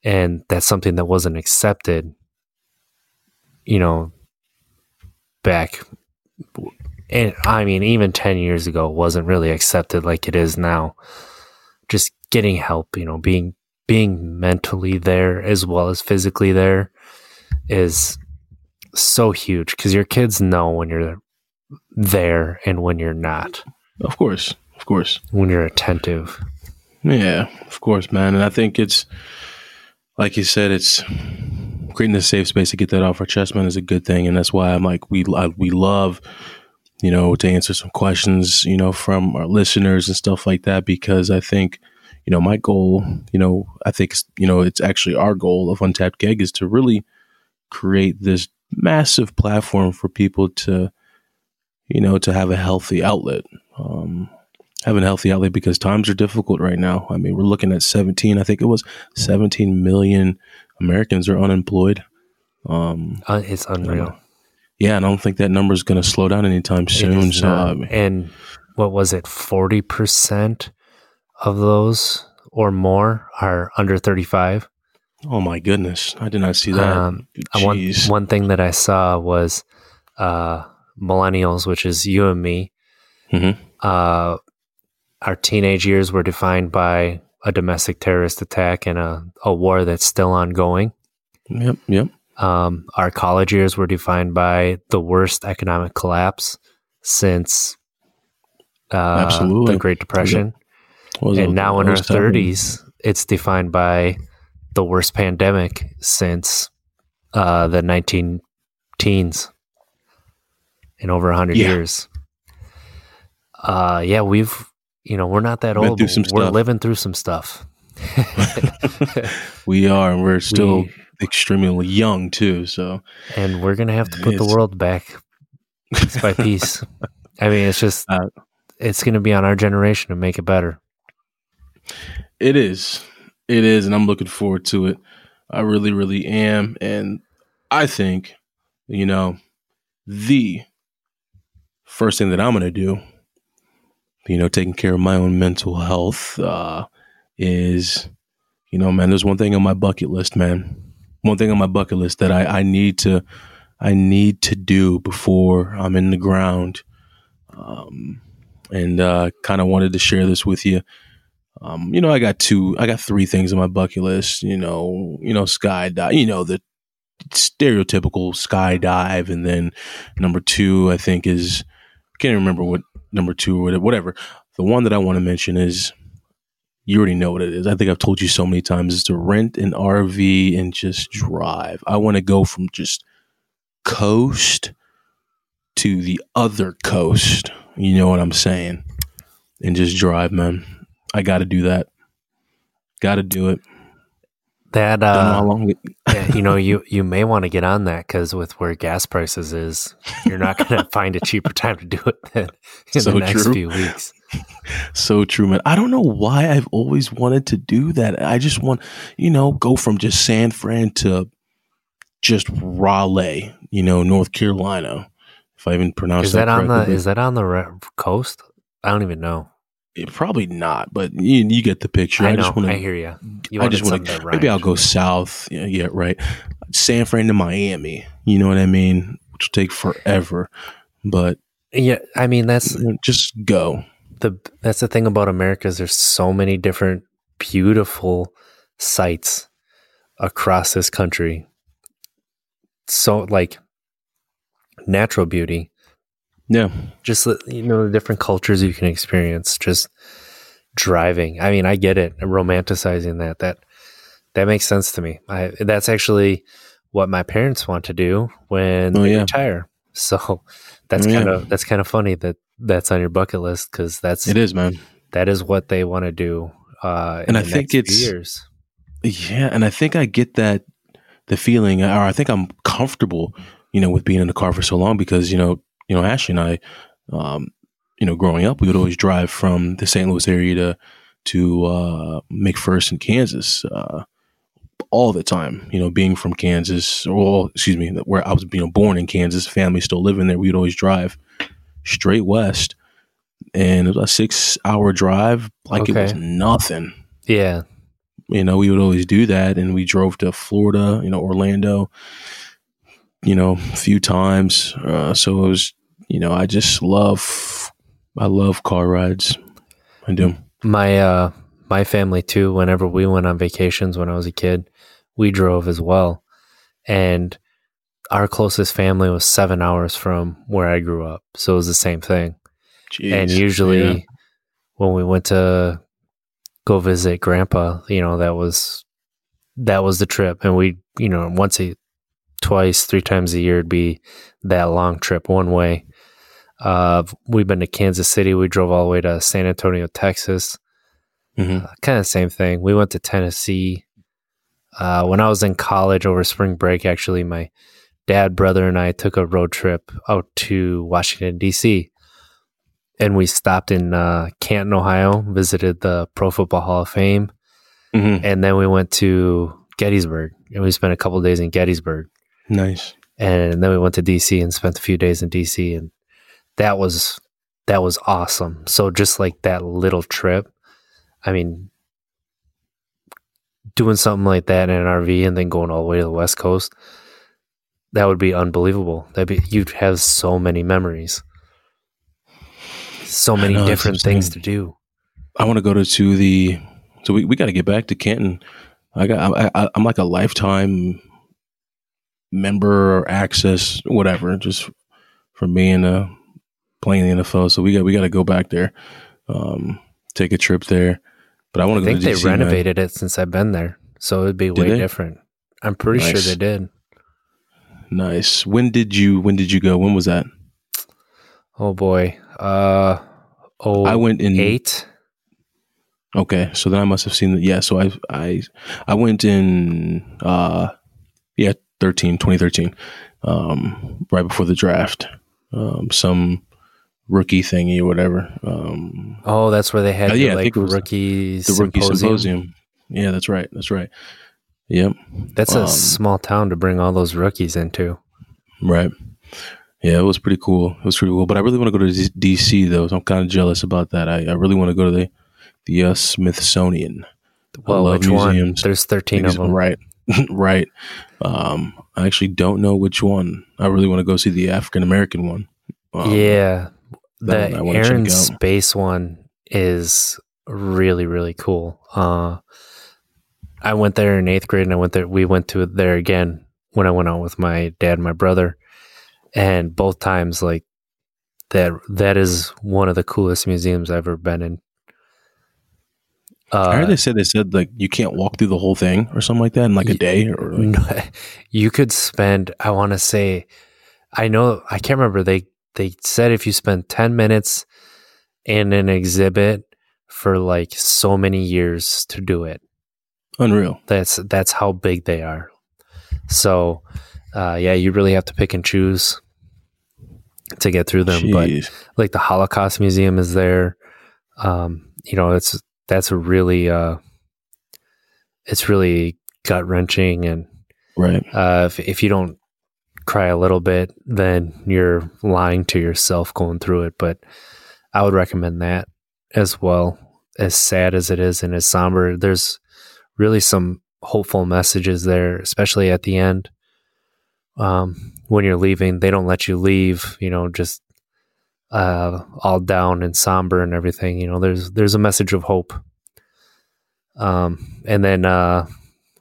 Speaker 2: And that's something that wasn't accepted, you know, back. And I mean, even 10 years ago, it wasn't really accepted like it is now. Just getting help, you know, being, being mentally there as well as physically there is so huge because your kids know when you're there and when you're not,
Speaker 3: Of course. Of course.
Speaker 2: when you're attentive.
Speaker 3: Yeah, of course, man. And I think it's like you said, it's creating a safe space to get that off our chest, man, is a good thing. And that's why I'm like, we I, we love, you know, to answer some questions, you know, from our listeners and stuff like that, because I think, you know, my goal, you know, I think, you know, it's actually our goal of Untapped Gig is to really create this massive platform for people to, you know, to have a healthy outlet. Um, having a healthy outlet because times are difficult right now. I mean, we're looking at 17, I think it was 17 million Americans are unemployed. Um,
Speaker 2: Uh, it's unreal.
Speaker 3: yeah, and I don't think that number is going to slow down anytime soon. So, mean,
Speaker 2: and what was it? Forty percent of those or more are under thirty-five.
Speaker 3: oh my goodness, I did not see that.
Speaker 2: Um, One one thing that I saw was uh, millennials, which is you and me.
Speaker 3: Mhm.
Speaker 2: Uh, our teenage years were defined by a domestic terrorist attack and a, a war that's still ongoing.
Speaker 3: Yep, yep.
Speaker 2: Um, our college years were defined by the worst economic collapse since uh,
Speaker 3: Absolutely.
Speaker 2: the Great Depression. And
Speaker 3: it?
Speaker 2: now in our
Speaker 3: What was happening?
Speaker 2: 30s, it's defined by the worst pandemic since uh, the 19 teens in over 100
Speaker 3: Yeah.
Speaker 2: years. Uh, yeah, we've, you know, we're not that
Speaker 3: Been
Speaker 2: old. we're
Speaker 3: stuff.
Speaker 2: living through some stuff.
Speaker 3: We are, and we're still
Speaker 2: We-
Speaker 3: extremely young too. So,
Speaker 2: and we're going to have to put the world back piece by piece. I mean, it's just,
Speaker 3: Uh,
Speaker 2: it's going to be on our generation to make it better.
Speaker 3: It is. It is, and I'm looking forward to it. I really, really am. And I think, you know, the first thing that I'm going to do, you know, taking care of my own mental health, uh, is, you know, man, there's one thing on my bucket list, man. One thing on my bucket list that I, I need to, I need to do before I'm in the ground. Um, and uh, kind of wanted to share this with you. Um, you know, I got two, I got three things on my bucket list. You know, you know, skydive. You know, the stereotypical skydive, and then number two, I think is I can't remember what number two or whatever. The one that I want to mention is you already know what it is. I think I've told you so many times is to rent an RV and just drive. I want to go from just coast to the other coast. You know what I'm saying? And just drive, man. I got to do that. Got to do it.
Speaker 2: That,
Speaker 3: Don't know how
Speaker 2: uh,
Speaker 3: long. It,
Speaker 2: yeah, you know, you, you may want to get on that because with where gas prices is, you're not going to find a cheaper time to do it than in
Speaker 3: So
Speaker 2: the next
Speaker 3: true.
Speaker 2: few weeks.
Speaker 3: so true, man. I don't know why I've always wanted to do that. I just want, you know, go from just San Fran to just Raleigh, you know, North Carolina. If I even pronounce
Speaker 2: Is that on the is that on the re- coast? I don't even know.
Speaker 3: It- probably not, but you, you get the picture.
Speaker 2: I,
Speaker 3: I,
Speaker 2: know.
Speaker 3: just want
Speaker 2: I
Speaker 3: to.
Speaker 2: hear you. You
Speaker 3: I just want to. Maybe I'll go south. Yeah, yeah, right. San Fran to Miami. You know what I mean? Which will take forever, but
Speaker 2: Yeah, I mean that's
Speaker 3: just go.
Speaker 2: the that's the thing about America is there's so many different beautiful sites across this country. So like natural beauty,
Speaker 3: Yeah,
Speaker 2: just you know the different cultures you can experience just driving. I mean, I get it. Romanticizing that that that makes sense to me. I that's actually what my parents want to do when
Speaker 3: Oh,
Speaker 2: they
Speaker 3: yeah.
Speaker 2: retire. So that's
Speaker 3: Oh,
Speaker 2: kind of that's kind of funny that that's on your bucket list because that's
Speaker 3: It is, man.
Speaker 2: that is what they want to do. Uh,
Speaker 3: And
Speaker 2: in
Speaker 3: I
Speaker 2: the
Speaker 3: think it's-
Speaker 2: years.
Speaker 3: Yeah, and I think I get that the feeling, or I think I'm comfortable, you know, with being in the car for so long because you know, you know, Ashley and I, um, you know, growing up, we would always drive from the St. Louis area to to uh, McPherson, in Kansas, uh, all the time. You know, being from Kansas, or excuse me, where I was, you know, born in Kansas, family still living there. We'd always drive straight west, and it was a six-hour drive, like it was nothing
Speaker 2: Yeah,
Speaker 3: you know, we would always do that. And we drove to Florida, you know, Orlando, you know, a few times. Uh, so it was, you know, I just love, I love car rides. I do.
Speaker 2: my uh, my family too. Whenever we went on vacations when I was a kid, we drove as well, and our closest family was seven hours from where I grew up. So it was the same thing. and usually
Speaker 3: Yeah.
Speaker 2: when we went to go visit grandpa you know that was that was the trip and we you know once a twice three times a year it'd be that long trip one way. Uh we've been to kansas city. We drove all the way to san antonio texas.
Speaker 3: Mhm.
Speaker 2: uh, kind of same thing. We went to tennessee. Uh when i was in college over spring break actually my dad brother and i took a road trip out to washington dc and we stopped in uh, Canton, Ohio, visited the Pro Football Hall of Fame,
Speaker 3: Mhm.
Speaker 2: and then we went to Gettysburg, and we spent a couple days in Gettysburg,
Speaker 3: Nice.
Speaker 2: and then we went to DC and spent a few days in DC, and that was that was awesome. So just like that little trip, I mean, doing something like that in an RV and then going all the way to the West Coast, that would be unbelievable. That'd be you'd have so many memories, so many
Speaker 3: know,
Speaker 2: different things to do.
Speaker 3: I want to go to, to the, so we, we got to get back to Canton. I got, I, I, I'm like a lifetime member or access, whatever, just from being uh, playing the NFL. So we got, we got to go back there, um, take a trip there. But I want
Speaker 2: I
Speaker 3: to go
Speaker 2: think
Speaker 3: to
Speaker 2: they
Speaker 3: DC, man.
Speaker 2: renovated it since I've been there, so it'd be
Speaker 3: Did
Speaker 2: way
Speaker 3: they?
Speaker 2: different. I'm pretty
Speaker 3: Nice.
Speaker 2: sure they did.
Speaker 3: Nice. When did you when did you go? When was that?
Speaker 2: Oh boy, uh, oh,
Speaker 3: I went in
Speaker 2: eight.
Speaker 3: Okay, so then I must have seen the yeah, so I I I went in uh yeah, 13 2013. Um right before the draft. Um some rookie thingy or whatever. Um
Speaker 2: Oh, that's where they had
Speaker 3: Uh,
Speaker 2: the,
Speaker 3: yeah,
Speaker 2: like rookie
Speaker 3: the rookie
Speaker 2: symposium.
Speaker 3: symposium. Yeah, that's right. That's right. Yep.
Speaker 2: That's a
Speaker 3: Um,
Speaker 2: small town to bring all those rookies into.
Speaker 3: Right. Yeah, it was pretty cool. It was pretty cool. But I really want to go to DC though. So I'm kind of jealous about that. I, I really want to go to the the uh, Smithsonian.
Speaker 2: Well, which one? There's thirteen of them.
Speaker 3: Right. right. Um, I actually don't know which one. I really want to go see the African American one. Um,
Speaker 2: yeah, the
Speaker 3: one I wanna check
Speaker 2: Air and
Speaker 3: out.
Speaker 2: Space one is really really cool. Uh, I went there in eighth grade, and I went there. We went to there again when I went out with my dad and my brother, and both times like that. That is one of the coolest museums I've ever been in. Uh,
Speaker 3: I heard they said they said like you can't walk through the whole thing or something like that in like a day or like,
Speaker 2: you could spend i want to say i know i can't remember they they said if you spend 10 minutes in an exhibit for like so many years to do it.
Speaker 3: Unreal.
Speaker 2: that's that's how big they are. So uh, yeah you really have to pick and choose to get through them but like the holocaust museum is there. Um you know it's that's a really uh it's really gut wrenching and
Speaker 3: right.
Speaker 2: uh, if, if you don't cry a little bit, then you're lying to yourself going through it. But I would recommend that as well. As sad as it is and as somber, there's really some hopeful messages there, especially at the end. Um, when you're leaving, they don't let you leave, you know, just uh, all down and somber and everything. You know, there's there's a message of hope. Um, and then uh,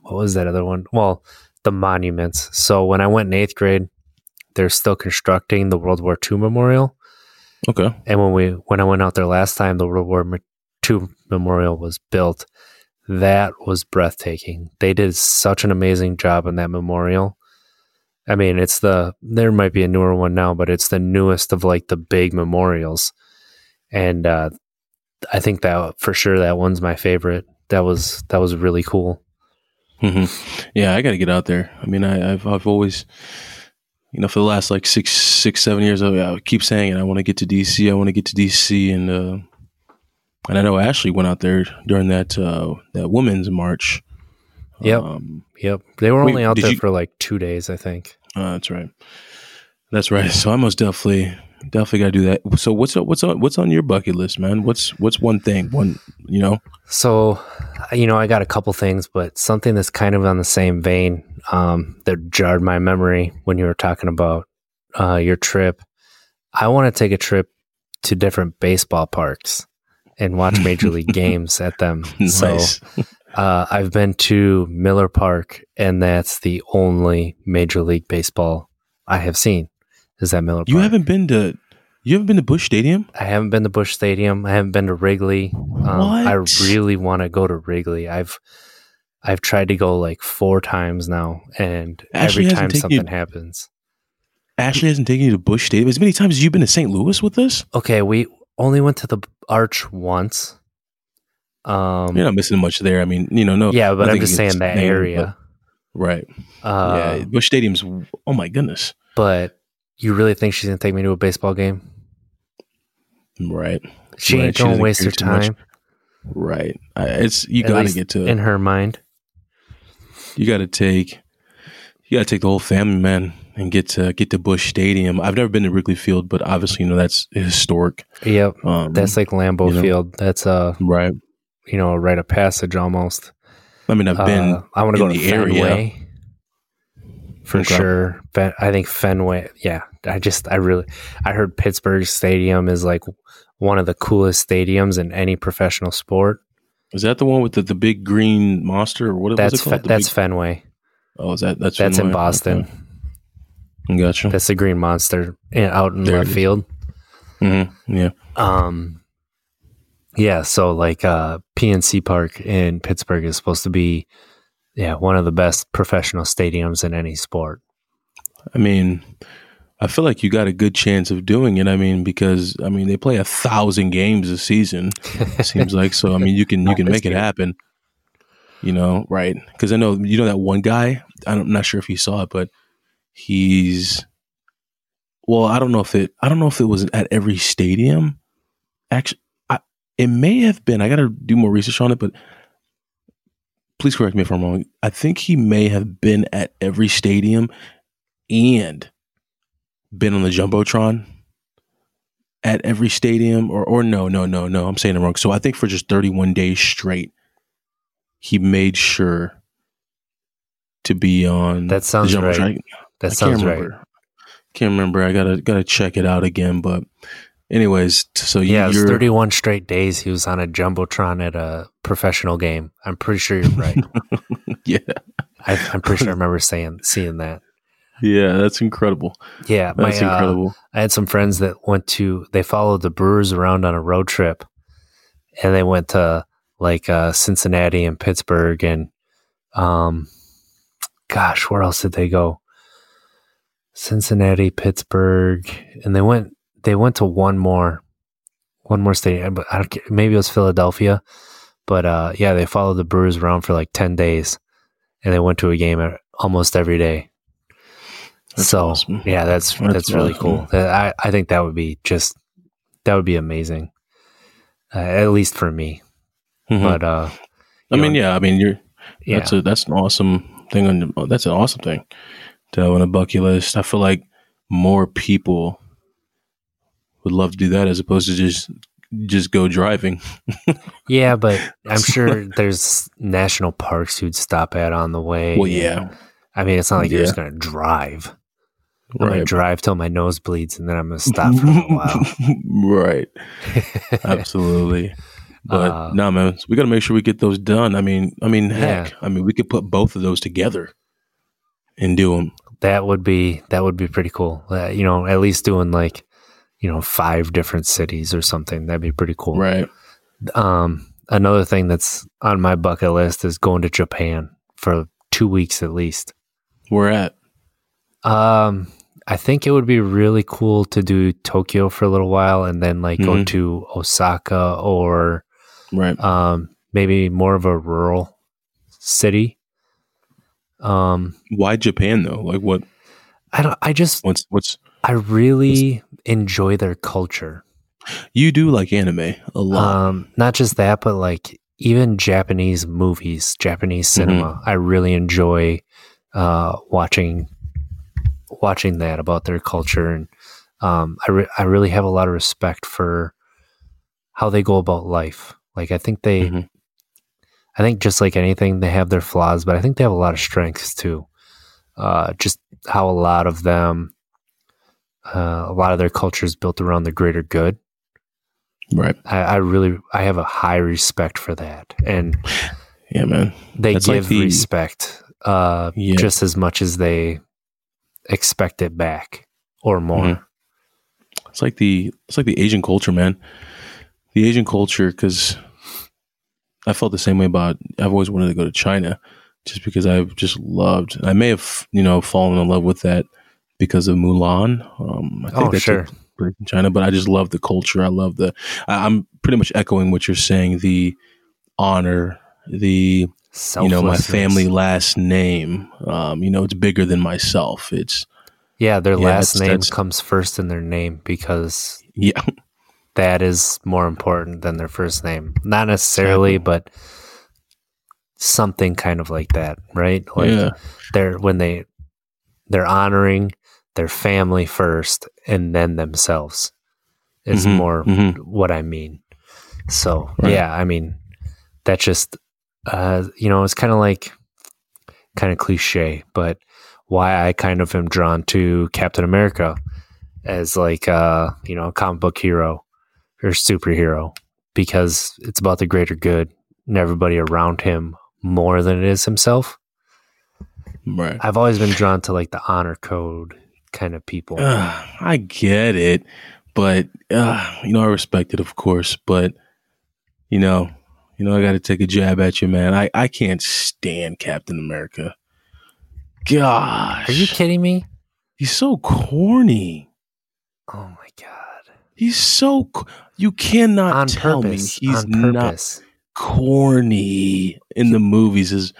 Speaker 2: what was that other one? Well, the monuments. So when I went in eighth grade, they're still constructing the World War II memorial.
Speaker 3: Okay.
Speaker 2: And when we when I went out there last time, the World War II memorial was built. That was breathtaking. They did such an amazing job on that memorial. I mean, it's the there might be a newer one now, but it's the newest of like the big memorials. and uh, I think that for sure that one's my favorite. That was that was really cool.
Speaker 3: hmm Yeah, I got to get out there. I mean, I, I've I've always, you know, for the last like six six seven years, I, I keep saying it. I want to get to DC. I want to get to DC, and uh, and I know Ashley went out there during that uh, that women's march.
Speaker 2: Yep.
Speaker 3: Um,
Speaker 2: Yep, they were
Speaker 3: Wait,
Speaker 2: only out there
Speaker 3: you-
Speaker 2: for like two days, I think.
Speaker 3: uh, that's right. That's right. So I most definitely definitely got to do that. So what's what's on what's on your bucket list, man? What's what's one thing? One, you know.
Speaker 2: So, you know, I got a couple things, but something that's kind of on the same vein um, that jarred my memory when you were talking about uh, your trip. I want to take a trip to different baseball parks and watch major league games at them. So,
Speaker 3: Nice.
Speaker 2: Uh, I've been to Miller Park, and that's the only major league baseball I have seen. Is that Miller Park?
Speaker 3: You haven't been to you haven't been to Busch Stadium?
Speaker 2: I haven't been to Busch Stadium. I haven't been to Wrigley. Um, I really want to go to Wrigley. I've I've tried to go like four times now, and
Speaker 3: Ashley
Speaker 2: every time something
Speaker 3: you-
Speaker 2: happens.
Speaker 3: Ashley hasn't taken you to Busch Stadium as many times as you've been to St. Louis with us.
Speaker 2: Okay, we only went to the Arch once. Um,
Speaker 3: You're not missing much there. I mean, you know, no.
Speaker 2: yeah, but I'm just saying that
Speaker 3: name,
Speaker 2: area.
Speaker 3: but- right?
Speaker 2: Uh,
Speaker 3: yeah, Busch Stadium's. Oh my goodness.
Speaker 2: But you really think she's gonna take me to a baseball game?
Speaker 3: Right.
Speaker 2: She
Speaker 3: Right,
Speaker 2: ain't gonna waste her time.
Speaker 3: Right. I, it's you
Speaker 2: At
Speaker 3: got to get to.
Speaker 2: in her mind.
Speaker 3: you got to take. You got to take the whole family, man, and get to get to Busch Stadium. I've never been to Wrigley Field, but obviously, you know, that's historic.
Speaker 2: Yep,
Speaker 3: Um,
Speaker 2: that's like Lambeau
Speaker 3: you know.
Speaker 2: Field. That's a
Speaker 3: right.
Speaker 2: You know a rite of passage almost.
Speaker 3: I mean, I've been.
Speaker 2: Uh, I want to go to. Fenway for
Speaker 3: Okay.
Speaker 2: sure. I think Fenway. Yeah, I just I really I heard Pittsburgh Stadium is like one of the coolest stadiums in any professional sport.
Speaker 3: Is that the one with the, the big green monster or what was
Speaker 2: That's
Speaker 3: it called?
Speaker 2: Fe- that's
Speaker 3: big-
Speaker 2: Fenway.
Speaker 3: oh, is that that's
Speaker 2: That's in Boston.
Speaker 3: Okay. Gotcha.
Speaker 2: That's the Green Monster in, out in
Speaker 3: There
Speaker 2: left field.
Speaker 3: hmm Yeah.
Speaker 2: Um, yeah. So like uh, PNC Park in Pittsburgh is supposed to be yeah one of the best professional stadiums in any sport.
Speaker 3: I mean, I feel like you got a good chance of doing it. I mean, because I mean they play a thousand games a season. It seems like so. I mean, you can you can make it happen. You know, right? Because I know you know that one guy. I'm not sure if he saw it, but he's. Well, I don't know if it. I don't know if it was at every stadium. Actually, it may have been. I got to do more research on it, but please correct me if I'm wrong. I think he may have been at every stadium and been on the jumbotron at every stadium or or no no no no i'm saying it wrong so i think for just 31 days straight he made sure to be on
Speaker 2: That sounds right. That
Speaker 3: I
Speaker 2: sounds
Speaker 3: can't
Speaker 2: right.
Speaker 3: remember. can't remember i gotta gotta check it out again but anyways so
Speaker 2: Yeah, it was
Speaker 3: you're
Speaker 2: 31 straight days he was on a jumbotron at a professional game. I'm pretty sure you're right.
Speaker 3: yeah
Speaker 2: I, I'm pretty sure I remember saying seeing that.
Speaker 3: yeah that's incredible
Speaker 2: Yeah, my,
Speaker 3: that's
Speaker 2: uh,
Speaker 3: incredible
Speaker 2: I had some friends that went to. They followed the Brewers around on a road trip, and they went to like uh, Cincinnati and Pittsburgh and um, gosh, where else did they go? Cincinnati, Pittsburgh, and they went. They went to one more, one more stadium. But I don't, ca- maybe it was Philadelphia, but uh, yeah, they followed the Brewers around for like ten days, and they went to a game almost every day.
Speaker 3: That's
Speaker 2: so
Speaker 3: awesome.
Speaker 2: yeah, that's that's,
Speaker 3: That's
Speaker 2: really
Speaker 3: awesome.
Speaker 2: cool. I I think that would be just that would be amazing, uh, at least for me.
Speaker 3: Mhm.
Speaker 2: But uh,
Speaker 3: i mean
Speaker 2: know,
Speaker 3: yeah i mean you're
Speaker 2: yeah,
Speaker 3: That's a that's an awesome thing. On that's an awesome thing to have on a bucket list. I feel like more people would love to do that as opposed to just just go driving.
Speaker 2: yeah, but I'm sure there's national parks you'd stop at on the way.
Speaker 3: Well, yeah,
Speaker 2: I mean, it's not like you're just gonna drive. I'm gonna
Speaker 3: right,
Speaker 2: drive till my nose bleeds, and then I'm gonna stop for a while.
Speaker 3: right, absolutely. But
Speaker 2: Uh,
Speaker 3: no, man, we got to make sure we get those done. I mean, I mean, heck,
Speaker 2: Yeah.
Speaker 3: I mean, we could put both of those together and do them.
Speaker 2: that would be that would be pretty cool. Uh, you know, at least doing like you know five different cities or something. That'd be pretty cool.
Speaker 3: Right.
Speaker 2: Um, another thing that's on my bucket list is going to Japan for two weeks at least.
Speaker 3: We're at.
Speaker 2: Um, I think it would be really cool to do Tokyo for a little while and then like go
Speaker 3: Mhm.
Speaker 2: to Osaka or
Speaker 3: Right.
Speaker 2: um, maybe more of a rural city. Um,
Speaker 3: Why Japan though? Like what?
Speaker 2: I don't. I just
Speaker 3: What's what's
Speaker 2: I really enjoy their culture.
Speaker 3: you do like anime a lot?
Speaker 2: Um, not just that, but like even Japanese movies, Japanese
Speaker 3: Mm-hmm.
Speaker 2: cinema. I really enjoy uh, watching watching that about their culture, and um, I re- I really have a lot of respect for how they go about life. Like I think they,
Speaker 3: Mhm.
Speaker 2: I think just like anything, they have their flaws, but I think they have a lot of strengths too. Uh, just how a lot of them, uh, a lot of their culture is built around the greater good.
Speaker 3: right.
Speaker 2: I, I really I have a high respect for that, and
Speaker 3: Yeah, man.
Speaker 2: they
Speaker 3: That's like
Speaker 2: give
Speaker 3: the-
Speaker 2: respect uh,
Speaker 3: Yeah.
Speaker 2: just as much as they expect it back or more.
Speaker 3: Mhm. It's like the it's like the Asian culture, man. The Asian culture, because I felt the same way about. I've always wanted to go to China, just because I've just loved. I may have you know fallen in love with that because of Mulan. Um, I think
Speaker 2: Oh,
Speaker 3: that
Speaker 2: sure.
Speaker 3: in China, but I just love the culture. I love the. I- I'm pretty much echoing what you're saying. The honor, the you know my family last name. Um, you know it's bigger than myself. It's
Speaker 2: Yeah, their
Speaker 3: Yeah,
Speaker 2: last
Speaker 3: that's-
Speaker 2: name
Speaker 3: that's-
Speaker 2: comes first in their name because
Speaker 3: yeah,
Speaker 2: that is more important than their first name. Not necessarily, but something kind of like that, right? Like
Speaker 3: yeah.
Speaker 2: they're when they they're honoring their family first and then themselves is
Speaker 3: Mhm,
Speaker 2: more
Speaker 3: mhm.
Speaker 2: what I mean. So
Speaker 3: Right.
Speaker 2: yeah, I mean that's just uh you know, it's kind of like kind of cliche, but why I kind of am drawn to Captain America as like uh, you know, a comic book hero or superhero because it's about the greater good and everybody around him more than it is himself.
Speaker 3: right.
Speaker 2: I've always been drawn to like the honor code kind of people.
Speaker 3: Uh, I get it, but uh, you know I respect it, of course. But you know, you know I got to take a jab at you, man. I I can't stand Captain America. Gosh,
Speaker 2: Are you kidding me?
Speaker 3: He's so corny.
Speaker 2: Oh my god.
Speaker 3: He's so. You cannot
Speaker 2: On
Speaker 3: tell
Speaker 2: purpose.
Speaker 3: me he's not corny in the movies. Is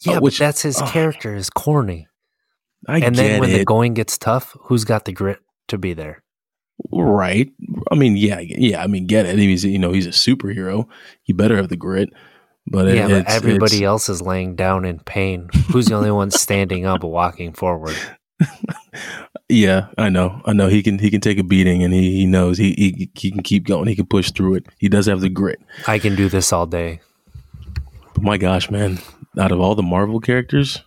Speaker 2: Yeah,
Speaker 3: uh, which-
Speaker 2: but that's his character is corny.
Speaker 3: I
Speaker 2: and then when
Speaker 3: it.
Speaker 2: the going gets tough, who's got the grit to be there?
Speaker 3: Right. I mean, yeah, yeah. I mean, get it. He's you know he's a superhero. He better have the grit. But it-
Speaker 2: yeah, but everybody
Speaker 3: it's-
Speaker 2: else is laying down in pain. Who's the only one standing up, walking forward?
Speaker 3: yeah, I know, I know. He can he can take a beating, and he, he knows he, he he can keep going. He can push through it. He does have the grit.
Speaker 2: I can do this all day.
Speaker 3: But my gosh, man! Out of all the Marvel characters,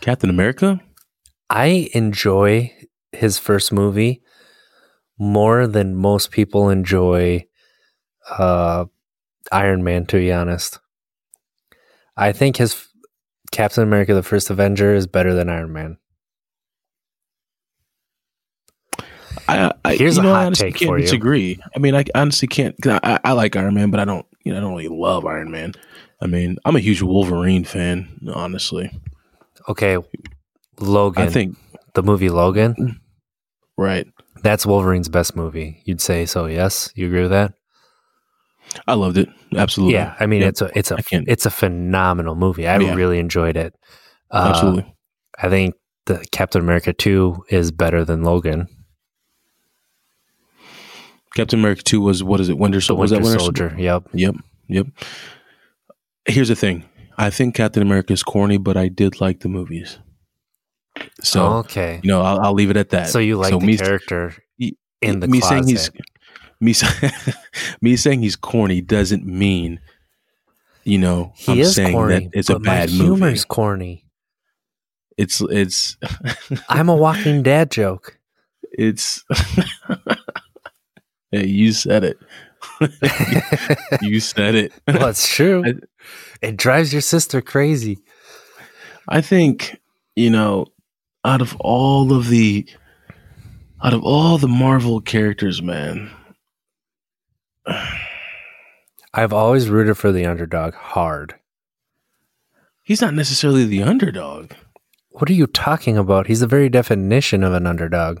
Speaker 3: Captain America.
Speaker 2: I enjoy his first movie more than most people enjoy uh, Iron Man, to be honest. I think his Captain America, the first Avenger, is better than Iron Man.
Speaker 3: I, I
Speaker 2: Here's a
Speaker 3: know,
Speaker 2: hot
Speaker 3: I honestly
Speaker 2: take
Speaker 3: can't
Speaker 2: for you.
Speaker 3: disagree. I mean, I honestly can't. 'cause I, I like Iron Man, but I don't. You know, I don't really love Iron Man. I mean, I'm a huge Wolverine fan. Honestly,
Speaker 2: Okay, Logan,
Speaker 3: I think
Speaker 2: the movie Logan,
Speaker 3: right.
Speaker 2: that's Wolverine's best movie. You'd say so? Yes, you agree with that?
Speaker 3: I loved it. Absolutely.
Speaker 2: Yeah, I mean
Speaker 3: Yep.
Speaker 2: it's a it's a it's a phenomenal movie. I
Speaker 3: Yeah.
Speaker 2: really enjoyed it. Uh,
Speaker 3: Absolutely.
Speaker 2: I think the Captain America two is better than Logan.
Speaker 3: Captain America Two was what is it? Winter. Was
Speaker 2: Winter
Speaker 3: that Winter
Speaker 2: Soldier. Yep.
Speaker 3: Yep. Yep. Here's the thing. I think Captain America is corny, but I did like the movies. So
Speaker 2: okay.
Speaker 3: you know, I'll, I'll leave it at that.
Speaker 2: So you like the
Speaker 3: me,
Speaker 2: character in the
Speaker 3: me
Speaker 2: closet?
Speaker 3: saying he's me me saying he's corny doesn't mean you know
Speaker 2: he
Speaker 3: I'm
Speaker 2: is
Speaker 3: saying
Speaker 2: corny.
Speaker 3: that it's a bad
Speaker 2: my
Speaker 3: movie.
Speaker 2: humor's corny.
Speaker 3: It's it's
Speaker 2: I'm a walking dad joke.
Speaker 3: it's. hey, you said it. you said it.
Speaker 2: well, it's true.
Speaker 3: I-
Speaker 2: it drives your sister crazy.
Speaker 3: I think, you know, out of all of the out of all the Marvel characters, man.
Speaker 2: I've always rooted for the underdog hard.
Speaker 3: He's not necessarily the underdog.
Speaker 2: What are you talking about? He's the very definition of an underdog.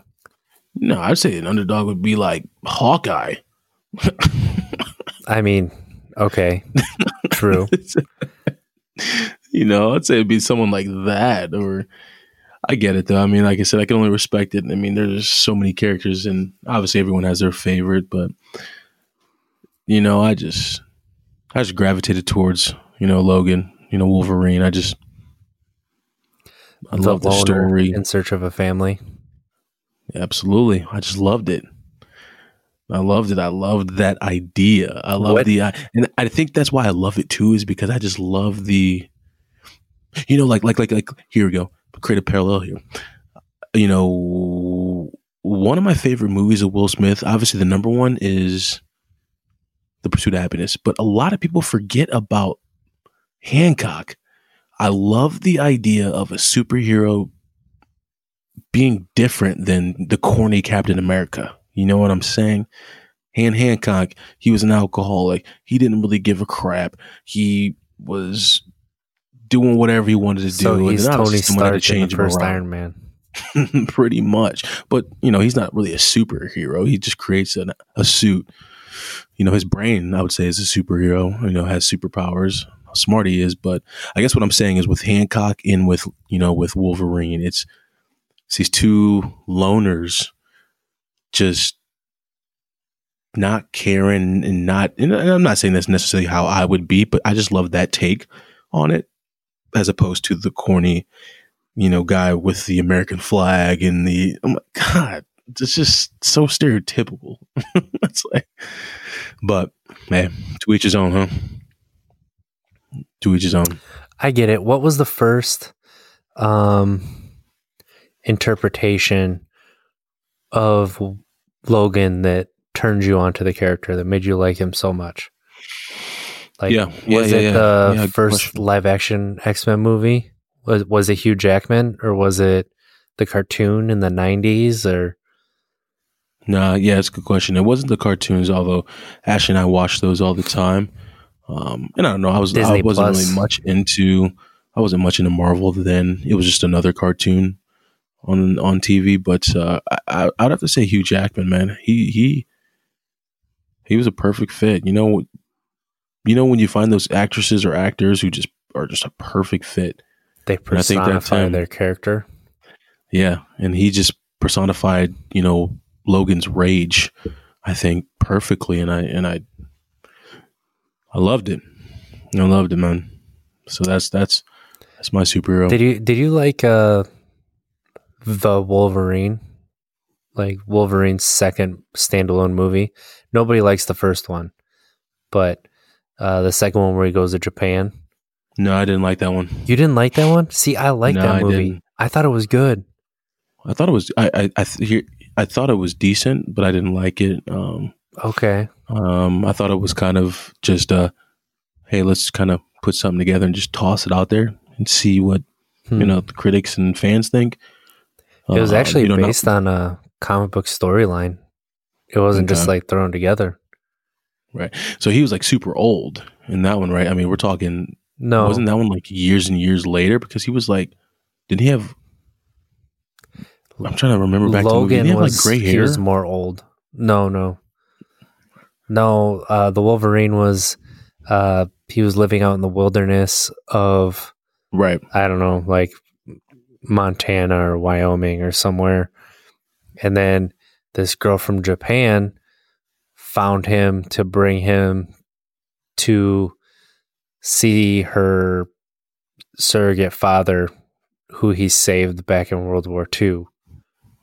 Speaker 3: No, I'd say an underdog would be like Hawkeye.
Speaker 2: I mean, okay, true.
Speaker 3: you know, I'd say it'd be someone like that. Or I get it though. I mean, like I said, I can only respect it. I mean, there's so many characters, and obviously everyone has their favorite. But you know, I just, I just gravitated towards you know Logan, you know Wolverine. I just, I
Speaker 2: The
Speaker 3: love the story.
Speaker 2: in search of a family.
Speaker 3: Absolutely. I just loved it. I loved it. I loved that idea. I love the, uh, and I think that's why I love it too, is because I just love the, you know, like, like, like, like, here we go. Create a parallel here. You know, one of my favorite movies of Will Smith, obviously the number one is The Pursuit of Happiness, but a lot of people forget about Hancock. I love the idea of a superhero being different than the corny Captain America. You know what I'm saying? Han Hancock, he was an alcoholic. He didn't really give a crap. He was doing whatever he wanted to do.
Speaker 2: So he's
Speaker 3: and
Speaker 2: Tony
Speaker 3: had to
Speaker 2: Stark in the
Speaker 3: change
Speaker 2: first. Iron Man.
Speaker 3: pretty much. But you know, he's not really a superhero. He just creates an, a suit. You know, his brain, I would say, is a superhero. You know, has superpowers. How smart he is. But I guess what I'm saying is with Hancock and with you know with Wolverine, it's, it's these two loners just not caring and not. And I'm not saying that's necessarily how I would be, but I just love that take on it as opposed to the corny you know, guy with the American flag and the oh my god, it's just so stereotypical. it's like, but man, to each his own, huh? To each his own.
Speaker 2: I get it. What was the first um, interpretation of Logan that turned you onto the character that made you like him so much? Like,
Speaker 3: Yeah, yeah,
Speaker 2: was
Speaker 3: yeah,
Speaker 2: it
Speaker 3: yeah.
Speaker 2: the first live action X Men movie? Was was it Hugh Jackman or was it the cartoon in the nineties or
Speaker 3: Nah, yeah, it's a good question. It wasn't the cartoons, although Ash and I watched those all the time. Um, and I don't know, I was I wasn't
Speaker 2: Plus.
Speaker 3: really much into I wasn't much into Marvel then. It was just another cartoon on on TV. But uh, I, I I'd have to say Hugh Jackman, man. He he he was a perfect fit. You know, you know when you find those actresses or actors who just are just a perfect fit.
Speaker 2: they
Speaker 3: I think that's
Speaker 2: personify their character?
Speaker 3: Yeah, and he just personified, you know, Logan's rage. I think perfectly, and I and I, I loved it. I loved it, man. So that's that's that's my superhero.
Speaker 2: Did you did you like uh the Wolverine? Like Wolverine's second standalone movie. Nobody likes the first one. But uh the second one where he goes to Japan.
Speaker 3: no, I didn't like that one.
Speaker 2: You didn't like that one? See, I like
Speaker 3: No,
Speaker 2: that
Speaker 3: I
Speaker 2: movie.
Speaker 3: didn't.
Speaker 2: I thought it was good.
Speaker 3: I thought it was I I I, th- I thought it was decent, but I didn't like it. Um,
Speaker 2: Okay.
Speaker 3: um, I thought it was kind of just uh, hey, let's kind of put something together and just toss it out there and see what
Speaker 2: Hmm.
Speaker 3: you know the critics and fans think.
Speaker 2: it was
Speaker 3: Um,
Speaker 2: actually
Speaker 3: know,
Speaker 2: based on a comic book storyline. It wasn't just like thrown together.
Speaker 3: So he was like super old in that one, right? I mean, we're talking.
Speaker 2: No.
Speaker 3: Wasn't that one like years and years later? Because he was like, did he have? I'm trying to remember back to the.
Speaker 2: Logan
Speaker 3: he have
Speaker 2: was
Speaker 3: like gray hair.
Speaker 2: he was more old. No, no, no. Uh, the Wolverine was uh, he was living out in the wilderness of
Speaker 3: right.
Speaker 2: I don't know, like Montana or Wyoming or somewhere, and then this girl from Japan found him to bring him to see her surrogate father, who he saved back in World War II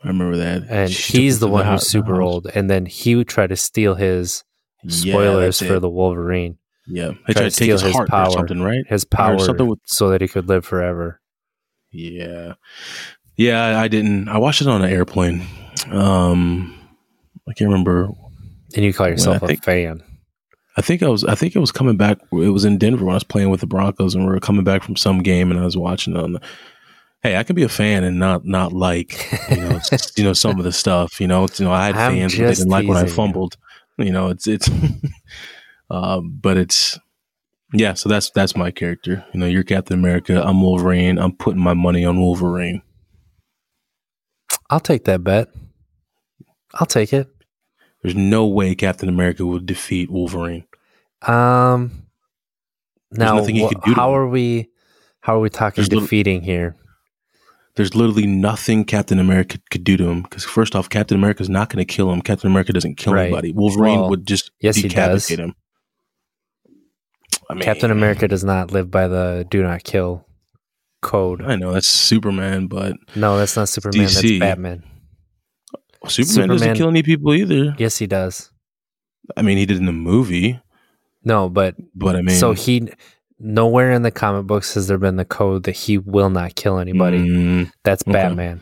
Speaker 3: I remember that.
Speaker 2: and
Speaker 3: She
Speaker 2: he's the one
Speaker 3: house-
Speaker 2: who's super old. And then he would try to steal his spoilers
Speaker 3: that's
Speaker 2: for the Wolverine,
Speaker 3: Yeah, he tried
Speaker 2: to
Speaker 3: to take
Speaker 2: steal
Speaker 3: his,
Speaker 2: his
Speaker 3: heart
Speaker 2: power.
Speaker 3: or something, right?
Speaker 2: his power,
Speaker 3: something with-
Speaker 2: so that he could live forever.
Speaker 3: Yeah, yeah. I, I didn't. I watched it on an airplane. Um, I can't remember.
Speaker 2: And you call yourself a
Speaker 3: think-
Speaker 2: fan.
Speaker 3: I think I was. I think it was coming back. It was in Denver when I was playing with the Broncos, and we were coming back from some game, and I was watching on the. Hey, I can be a fan and not not like you know you know some of the stuff. You know, it's, you know I had
Speaker 2: I'm
Speaker 3: fans but they didn't like when I
Speaker 2: teasing you.
Speaker 3: fumbled. You know, it's it's. um, but it's Yeah, so that's that's my character. You know, you're Captain America. I'm Wolverine. I'm putting my money on Wolverine.
Speaker 2: I'll take that bet. I'll take it.
Speaker 3: There's no way Captain America will defeat Wolverine.
Speaker 2: Um. Now,
Speaker 3: nothing he
Speaker 2: wh-
Speaker 3: could do to
Speaker 2: how
Speaker 3: him.
Speaker 2: are we? How are we talking
Speaker 3: There's
Speaker 2: defeating here?
Speaker 3: There's literally nothing Captain America could do to him because first off, Captain America's not going to kill him. Captain America doesn't kill
Speaker 2: Right.
Speaker 3: anybody. Wolverine
Speaker 2: Well,
Speaker 3: would just
Speaker 2: yes, he does.
Speaker 3: decapitate him. I mean,
Speaker 2: Captain America does not live by the "do not kill" code.
Speaker 3: I know that's Superman, but
Speaker 2: No, that's not Superman. That's
Speaker 3: DC.
Speaker 2: Batman.
Speaker 3: Superman, doesn't kill any people either.
Speaker 2: Yes, he does.
Speaker 3: I mean, he did in the movie,
Speaker 2: No, but
Speaker 3: but I mean,
Speaker 2: so he nowhere in the comic books has there been the code that he will not kill anybody.
Speaker 3: mm,
Speaker 2: That's
Speaker 3: okay.
Speaker 2: Batman.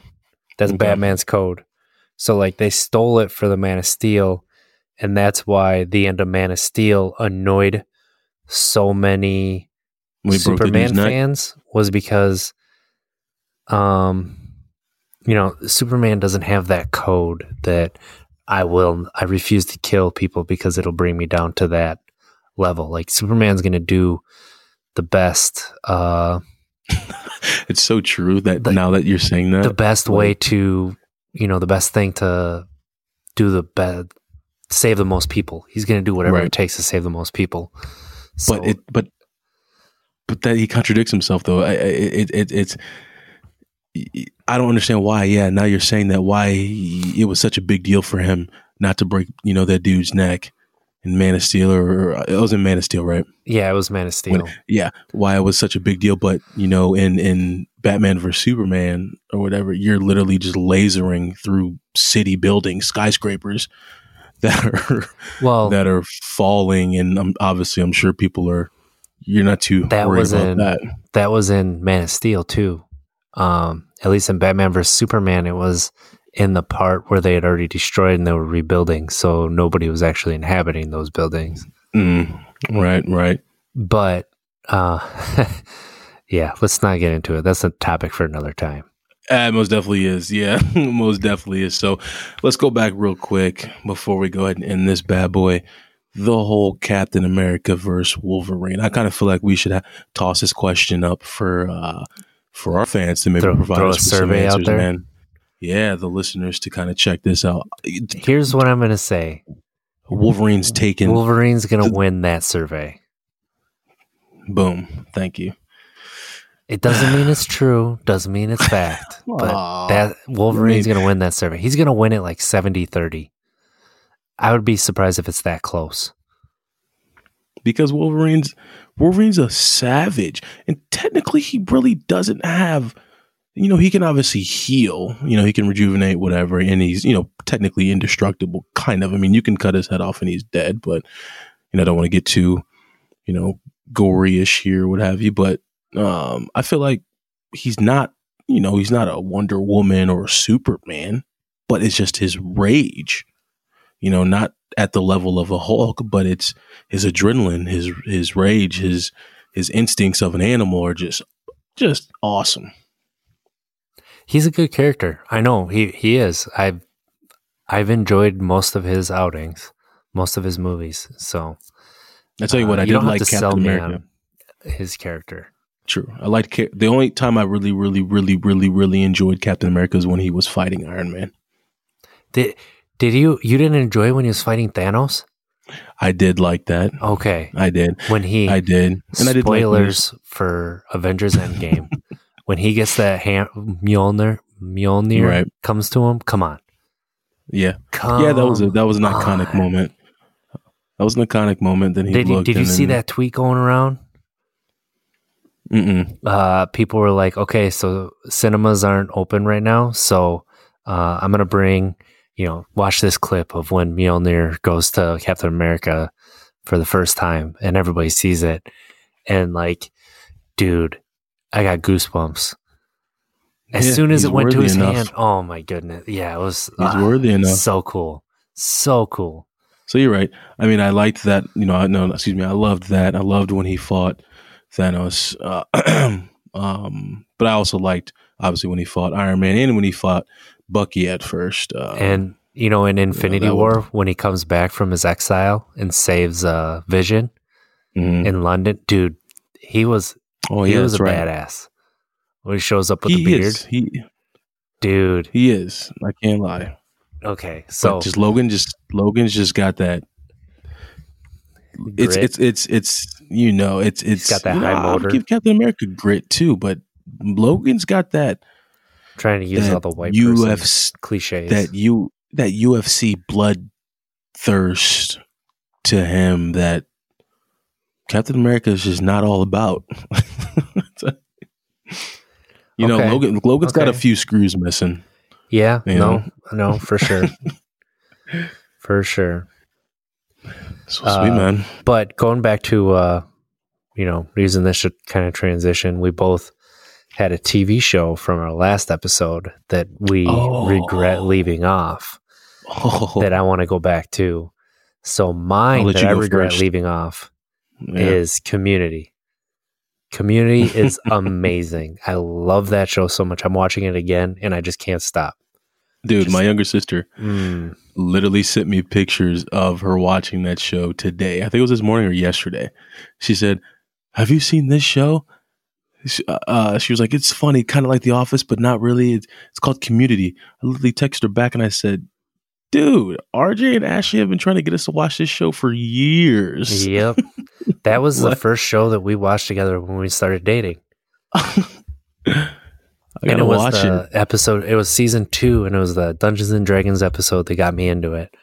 Speaker 2: That's
Speaker 3: Okay.
Speaker 2: Batman's code. So like they stole it for the Man of Steel, and that's why the end of Man of Steel annoyed so many
Speaker 3: we
Speaker 2: Superman fans was because um you know, Superman doesn't have that code that I will I refuse to kill people because it'll bring me down to that level. Like Superman's going to do the best uh
Speaker 3: It's so true that
Speaker 2: The-
Speaker 3: now that you're saying that,
Speaker 2: the best way to you know the best thing to do the best save the most people he's going to do whatever
Speaker 3: Right.
Speaker 2: it takes to save the most people so,
Speaker 3: but it but but that he contradicts himself though. I, I- it, it it's I don't understand why. Yeah, now you're saying that why he, it was such a big deal for him not to break you know that dude's neck in Man of Steel or, or it was in Man of Steel, right?
Speaker 2: yeah it was man of steel
Speaker 3: When- yeah, why it was such a big deal. But you know, in in Batman vs Superman or whatever, you're literally just lasering through city buildings, skyscrapers that are
Speaker 2: well
Speaker 3: that are falling, and um, obviously, I'm sure people are. You're not too
Speaker 2: That
Speaker 3: worried
Speaker 2: was
Speaker 3: about
Speaker 2: in-
Speaker 3: that.
Speaker 2: that was in man of steel too um at least in batman vs superman it was in the part where they had already destroyed and they were rebuilding so nobody was actually inhabiting those buildings
Speaker 3: Mm, right, right.
Speaker 2: but uh yeah let's not get into it that's a topic for another time
Speaker 3: Uh, most definitely is. Yeah, most definitely is. So let's go back real quick before we go ahead and end this bad boy. The whole Captain America versus Wolverine. I kind of feel like we should ha- toss this question up for uh, for our fans to maybe
Speaker 2: Throw-
Speaker 3: provide
Speaker 2: throw
Speaker 3: us
Speaker 2: a
Speaker 3: with some
Speaker 2: survey out
Speaker 3: answers,
Speaker 2: there?
Speaker 3: man. Yeah, the listeners to kind of check this out.
Speaker 2: here's what i'm gonna say
Speaker 3: Wolverine's taken.
Speaker 2: wolverine's gonna win that survey
Speaker 3: Boom. Thank you.
Speaker 2: it doesn't mean it's true doesn't mean it's fact but
Speaker 3: Aw.
Speaker 2: that wolverine's gonna win that survey he's gonna win it like 70-30 i would be surprised if it's that close
Speaker 3: because Wolverine's Wolverine's a savage, and technically he really doesn't have. You know, he can obviously heal. You know, he can rejuvenate whatever, and he's you know technically indestructible. Kind of. I mean, you can cut his head off and he's dead, but you know, I don't want to get too you know gory-ish here, what have you. But um, I feel like he's not. You know, he's not a Wonder Woman or a Superman, but it's just his rage. You know, not at the level of a Hulk, but it's his adrenaline, his his rage, his his instincts of an animal are just just awesome.
Speaker 2: He's a good character. I know he he is. I've I've enjoyed most of his outings, most of his movies. So
Speaker 3: I tell you what,
Speaker 2: uh,
Speaker 3: I did like Captain America.
Speaker 2: his character.
Speaker 3: True, I liked the only time I really, really, really, really, really enjoyed Captain America is when he was fighting Iron Man.
Speaker 2: Did did you you didn't enjoy when he was fighting Thanos?
Speaker 3: I did like that.
Speaker 2: Okay,
Speaker 3: I did.
Speaker 2: when he
Speaker 3: I did. And I did like when he was-
Speaker 2: spoilers for Avengers Endgame when he gets that hand, Mjolnir Mjolnir
Speaker 3: Right.
Speaker 2: comes to him. Come on,
Speaker 3: yeah,
Speaker 2: come.
Speaker 3: yeah. That was a that was an iconic
Speaker 2: on.
Speaker 3: moment. That was an iconic moment. Then he
Speaker 2: Did you did you see that tweet going around? Uh, people were like, okay, so cinemas aren't open right now, so uh, I'm gonna bring, you know, watch this clip of when Mjolnir goes to Captain America for the first time, and everybody sees it, and like, dude, I got goosebumps. As
Speaker 3: Yeah,
Speaker 2: soon as it went to his
Speaker 3: enough.
Speaker 2: hand, oh my goodness, yeah, it was.
Speaker 3: He's
Speaker 2: ah,
Speaker 3: worthy enough.
Speaker 2: So cool, so cool.
Speaker 3: So you're right. I mean, I liked that. You know, I no, excuse me. I loved that. I loved when he fought Thanos. Uh, um, but I also liked obviously when he fought Iron Man and when he fought Bucky at first. Uh,
Speaker 2: And you know, in Infinity
Speaker 3: that
Speaker 2: War, when he comes back from his exile and saves uh, Vision,
Speaker 3: Mhm.
Speaker 2: in London, dude. He was
Speaker 3: Oh
Speaker 2: he
Speaker 3: yeah,
Speaker 2: was a
Speaker 3: right.
Speaker 2: badass when he shows up with
Speaker 3: He
Speaker 2: the beard,
Speaker 3: is. He
Speaker 2: dude.
Speaker 3: he is. I can't lie.
Speaker 2: Okay,
Speaker 3: So
Speaker 2: so
Speaker 3: just Logan just Logan's just got that. It's
Speaker 2: grit.
Speaker 3: it's it's it's you know it's it's
Speaker 2: got that
Speaker 3: you know,
Speaker 2: high
Speaker 3: I'll
Speaker 2: motor.
Speaker 3: give Captain America grit too, but Logan's got that
Speaker 2: trying to use all the white
Speaker 3: UFC
Speaker 2: cliches.
Speaker 3: that you that UFC blood thirst to him that Captain America is just not all about. you know, Logan Logan's got a few screws missing.
Speaker 2: yeah,
Speaker 3: you
Speaker 2: no,
Speaker 3: know?
Speaker 2: no, for sure, for sure.
Speaker 3: So
Speaker 2: Uh,
Speaker 3: sweet, man.
Speaker 2: But going back to, uh, you know, using this to kind of transition, we both had a TV show from our last episode that we
Speaker 3: Oh.
Speaker 2: regret leaving off
Speaker 3: Oh,
Speaker 2: that I want to go back to. So mine that I regret
Speaker 3: first.
Speaker 2: leaving off
Speaker 3: yeah.
Speaker 2: is Community. Community is amazing. I love that show so much. I'm watching it again and I just can't stop.
Speaker 3: dude.
Speaker 2: just-
Speaker 3: my younger sister
Speaker 2: Mm,
Speaker 3: literally sent me pictures of her watching that show today. I think it was this morning or yesterday. She said, "Have you seen this show?" She, uh, she was like, "It's funny, kind of like The Office, but not really. It's, it's called Community." I literally texted her back and I said, "Dude, RJ and Ashley have been trying to get us to watch this show for years."
Speaker 2: yep. That was the first show that we watched together when we started dating.
Speaker 3: I
Speaker 2: and
Speaker 3: gotta
Speaker 2: it was
Speaker 3: watch
Speaker 2: the
Speaker 3: it.
Speaker 2: episode. It was season two, and it was the Dungeons and Dragons episode that got me into it.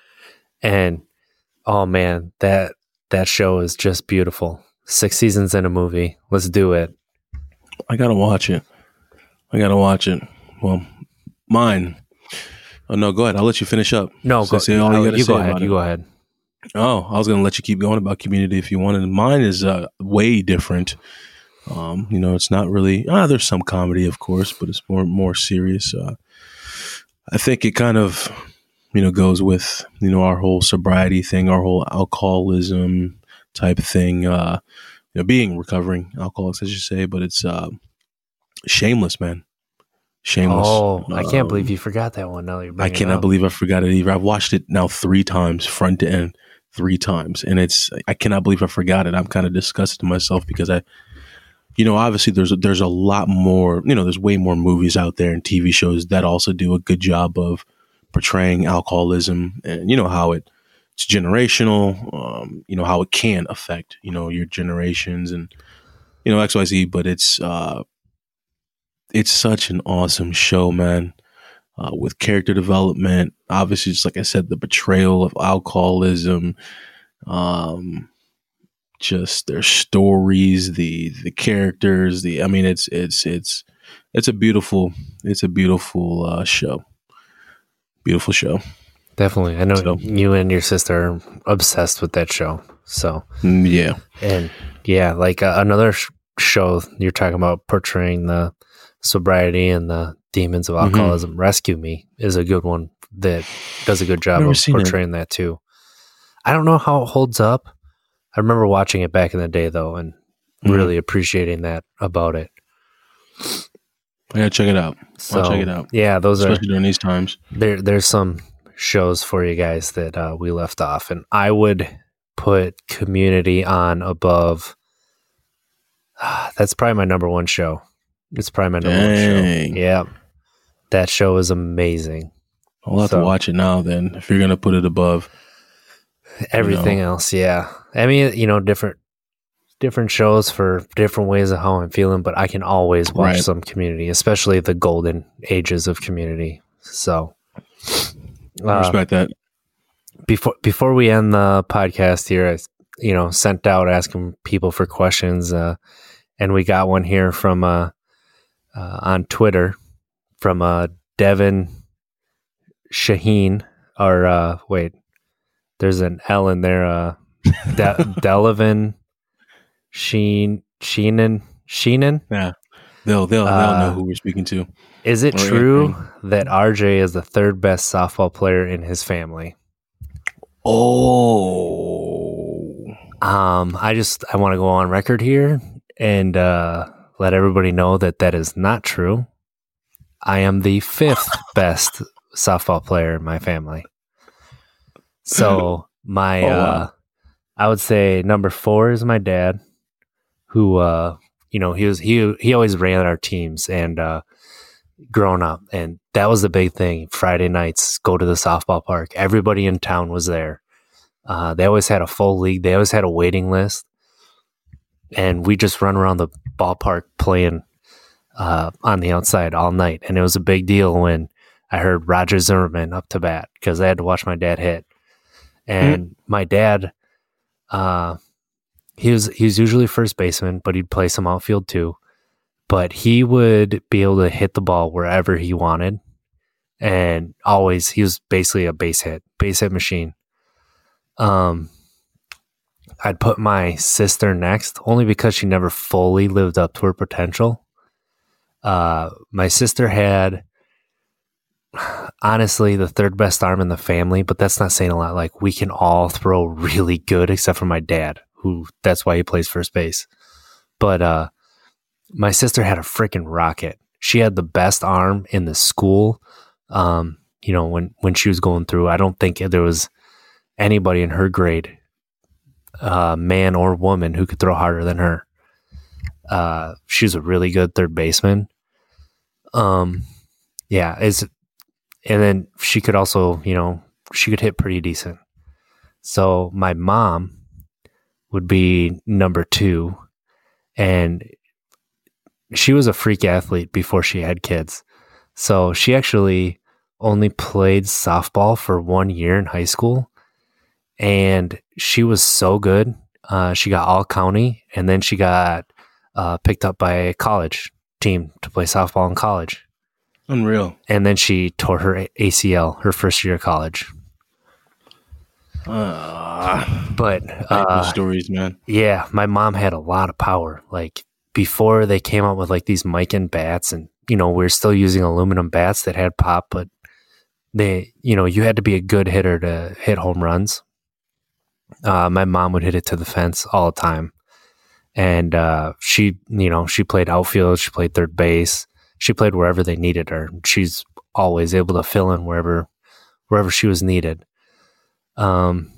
Speaker 2: And oh man, that that show is just beautiful. Six seasons in a movie. Let's do it.
Speaker 3: I gotta watch it. I gotta watch it. Well, mine. Oh no, go ahead. I'll let you finish up.
Speaker 2: No,
Speaker 3: So
Speaker 2: go,
Speaker 3: say all you gotta
Speaker 2: you
Speaker 3: say
Speaker 2: go ahead. You go ahead.
Speaker 3: Oh, I was to let you keep going about community if you wanted. Mine is uh, way different. Um, you know, it's not really. Ah, there's some comedy, of course, but it's more more serious. Uh, I think it kind of, you know, goes with you know our whole sobriety thing, our whole alcoholism type thing. Uh, you know, being recovering alcoholics, I should say, but it's uh, shameless, man. Shameless.
Speaker 2: Oh, I can't
Speaker 3: Um,
Speaker 2: believe you forgot that one. Now you're
Speaker 3: I cannot believe I forgot it either. I've watched it now three times, front to end, three times, and it's I cannot believe I forgot it. I'm kind of disgusted to myself because I, you know, obviously there's a, there's a lot more. You know, there's way more movies out there and TV shows that also do a good job of portraying alcoholism and you know how it it's generational. Um, you know how it can affect you know your generations and you know X Y Z, but it's uh, it's such an awesome show, man uh, with character development. Obviously, just like I said, the betrayal of alcoholism, um, just their stories, the the characters. The I mean, it's it's it's it's a beautiful it's a beautiful uh, show. Beautiful show.
Speaker 2: Definitely. I know
Speaker 3: So-
Speaker 2: you and your sister are obsessed with that show. So,
Speaker 3: Mm, yeah,
Speaker 2: and yeah, like uh, another sh- show you're talking about portraying the sobriety and the demons of
Speaker 3: Mhm.
Speaker 2: alcoholism. Rescue Me is a good one that does a good job of
Speaker 3: seen it.
Speaker 2: portraying that too. I don't know how it holds up. I remember watching it back in the day though, and
Speaker 3: Mhm.
Speaker 2: really appreciating that about it.
Speaker 3: I gotta check it out,
Speaker 2: So,
Speaker 3: check it out.
Speaker 2: Yeah, those are
Speaker 3: especially during these times.
Speaker 2: there there's some shows for you guys that uh, we left off. And i would put community on above that's probably my number one show. It's probably my number one show. Yeah. That show is amazing.
Speaker 3: I'll have
Speaker 2: So-
Speaker 3: to watch it now. Then, if you're gonna put it above,
Speaker 2: everything else yeah. I mean you know different different shows for different ways of how i'm feeling but i can always watch
Speaker 3: Right.
Speaker 2: some community especially the golden ages of community. So
Speaker 3: I
Speaker 2: uh,
Speaker 3: respect that.
Speaker 2: before before we end the podcast here, I you know sent out asking people for questions, uh, and we got one here from uh, uh, on Twitter from uh, Devin Shaheen. Or uh, wait, there's an L in there. Uh, De- Delavan Sheen Sheenan Sheenan.
Speaker 3: Yeah, they'll they'll they'll know who we're speaking to.
Speaker 2: Is it true that RJ is the third best softball player in his family?
Speaker 3: Oh,
Speaker 2: Um, I just I want to go on record here and uh, let everybody know that that is not true. I am the fifth best softball player in my family. So my
Speaker 3: Oh, wow.
Speaker 2: uh, I would say number four is my dad, who uh, you know he was he he always ran our teams and uh, growing up, and that was the big thing. Friday nights, go to the softball park. Everybody in town was there. Uh, they always had a full league. They always had a waiting list, and we just run around the ballpark playing uh, on the outside all night. And it was a big deal when I heard Roger Zimmerman up to bat because I had to watch my dad hit. And mm-hmm. my dad, uh, he was he was usually first baseman, but he'd play some outfield too. But he would be able to hit the ball wherever he wanted, and always he was basically a base hit, base hit machine. Um, I'd put my sister next only because she never fully lived up to her potential. Uh, my sister had honestly the third best arm in the family, but that's not saying a lot. Like we can all throw really good except for my dad, who that's why he plays first base. But uh, my sister had a freaking rocket. She had the best arm in the school. Um, you know, when when she was going through, I don't think there was anybody in her grade, uh, man or woman, who could throw harder than her. Uh, she was a really good third baseman. Um, yeah, is and then she could also, you know, she could hit pretty decent. So my mom would be number two, and she was a freak athlete before she had kids. So she actually only played softball for one year in high school, and she was so good. Uh, she got all county, and then she got uh, picked up by a college team to play softball in college.
Speaker 3: Unreal.
Speaker 2: And then she tore her ACL her first year of college.
Speaker 3: Uh,
Speaker 2: but uh,
Speaker 3: stories, man.
Speaker 2: Yeah, my mom had a lot of power. Like before they came out with like these Miken bats, and you know we're still using aluminum bats that had pop, but they, you know, you had to be a good hitter to hit home runs. Uh, my mom would hit it to the fence all the time and uh, she, you know, she played outfield, she played third base, she played wherever they needed her. She's always able to fill in wherever wherever she was needed. Um,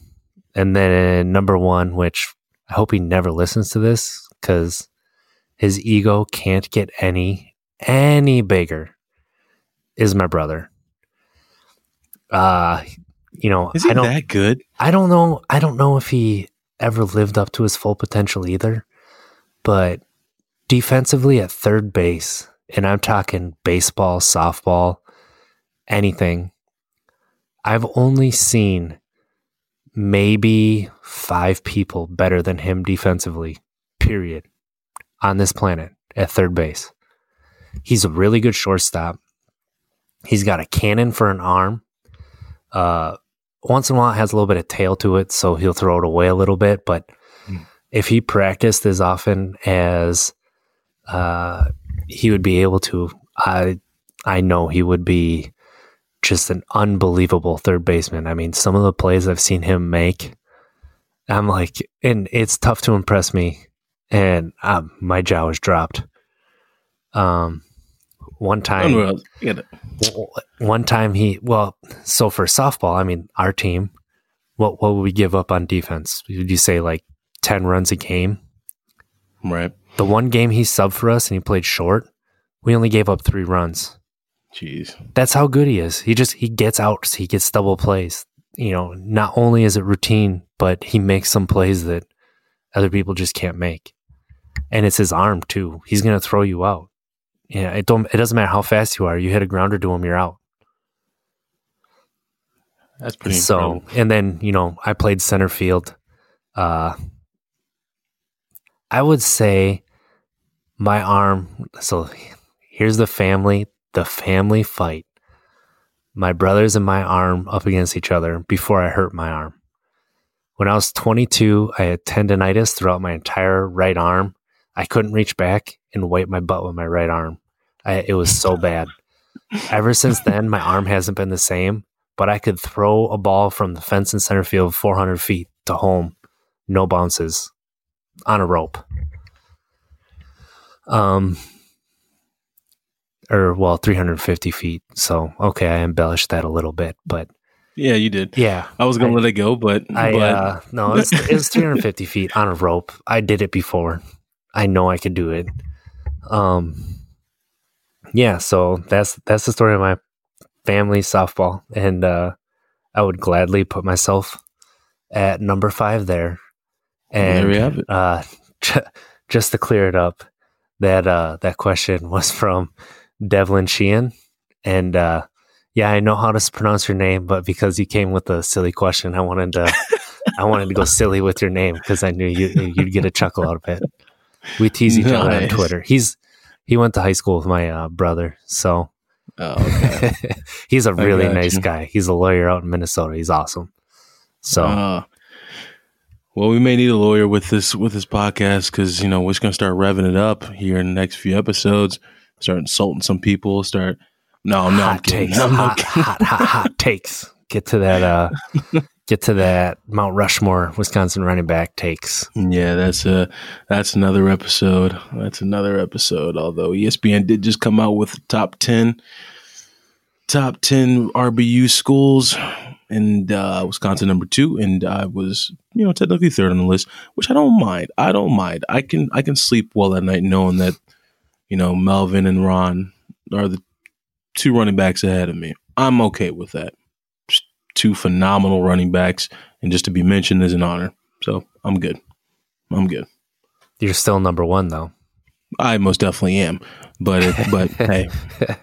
Speaker 2: and then number one, which I hope he never listens to this because his ego can't get any any bigger, is my brother. Uh, you know,
Speaker 3: is he
Speaker 2: I don't,
Speaker 3: that good?
Speaker 2: I don't know. I don't know if he ever lived up to his full potential either. But defensively at third base, and I'm talking baseball, softball, anything, I've only seen maybe five people better than him defensively, period, on this planet at third base. He's a really good shortstop. He's got a cannon for an arm. Uh, once in a while, it has a little bit of tail to it, so he'll throw it away a little bit, but if he practiced as often as uh, he would be able to, I I know he would be just an unbelievable third baseman. I mean, some of the plays I've seen him make, I'm like, and it's tough to impress me, and um, my jaw was dropped. Um, one time, one time he well, so for softball, I mean, our team, what what would we give up on defense? Would you say like 10 runs a game.
Speaker 3: Right.
Speaker 2: The one game he subbed for us and he played short, we only gave up three runs.
Speaker 3: Jeez.
Speaker 2: That's how good he is. He just he gets out, he gets double plays. You know, not only is it routine, but he makes some plays that other people just can't make. And it's his arm too. He's gonna throw you out. Yeah, it don't it doesn't matter how fast you are. You hit a grounder to him, you're out.
Speaker 3: That's pretty
Speaker 2: so
Speaker 3: incredible.
Speaker 2: and then, you know, I played center field. Uh I would say my arm. So here's the family, the family fight. My brothers and my arm up against each other before I hurt my arm. When I was 22, I had tendonitis throughout my entire right arm. I couldn't reach back and wipe my butt with my right arm. I, it was so bad. Ever since then, my arm hasn't been the same, but I could throw a ball from the fence in center field 400 feet to home, no bounces on a rope. Um, or well, 350 feet. So, okay, I embellished that a little bit, but
Speaker 3: Yeah, you did.
Speaker 2: Yeah,
Speaker 3: I was gonna
Speaker 2: I-
Speaker 3: let it go, but,
Speaker 2: I
Speaker 3: but
Speaker 2: uh, no, it's it was 350 feet on a rope. I did it before. I know I could do it. Um, yeah. So that's that's the story of my family softball, and uh, I would gladly put myself at number five there. And
Speaker 3: There we have it.
Speaker 2: Uh, just to clear it up, that uh, that question was from Devlin Sheehan, and uh, yeah, I know how to pronounce your name, but because you came with a silly question, I wanted to I wanted to go silly with your name because I knew you, you'd get a chuckle out of it. We tease each other on Twitter. He's he went to high school with my uh, brother, so
Speaker 3: oh, okay.
Speaker 2: he's a really nice
Speaker 3: you.
Speaker 2: guy. He's a lawyer out in Minnesota. He's awesome. So
Speaker 3: Uh, well, we may need a lawyer with this with this podcast because you know we're just gonna start revving it up here in the next few episodes. Start insulting some people. Start. No, no, I'm
Speaker 2: hot takes, hot, hot, hot, hot takes. Get to that. Uh, get to that Mount Rushmore, Wisconsin running back takes.
Speaker 3: Yeah, that's a that's another episode. That's another episode. Although ESPN did just come out with the top ten top ten RBU schools, and uh, Wisconsin number two, and I was you know technically third on the list, which I don't mind. I don't mind. I can I can sleep well at night knowing that you know Melvin and Ron are the two running backs ahead of me. I'm okay with that. Two phenomenal running backs, and just to be mentioned is an honor. So I'm good. I'm good.
Speaker 2: You're still number one though.
Speaker 3: I most definitely am, but it, but hey,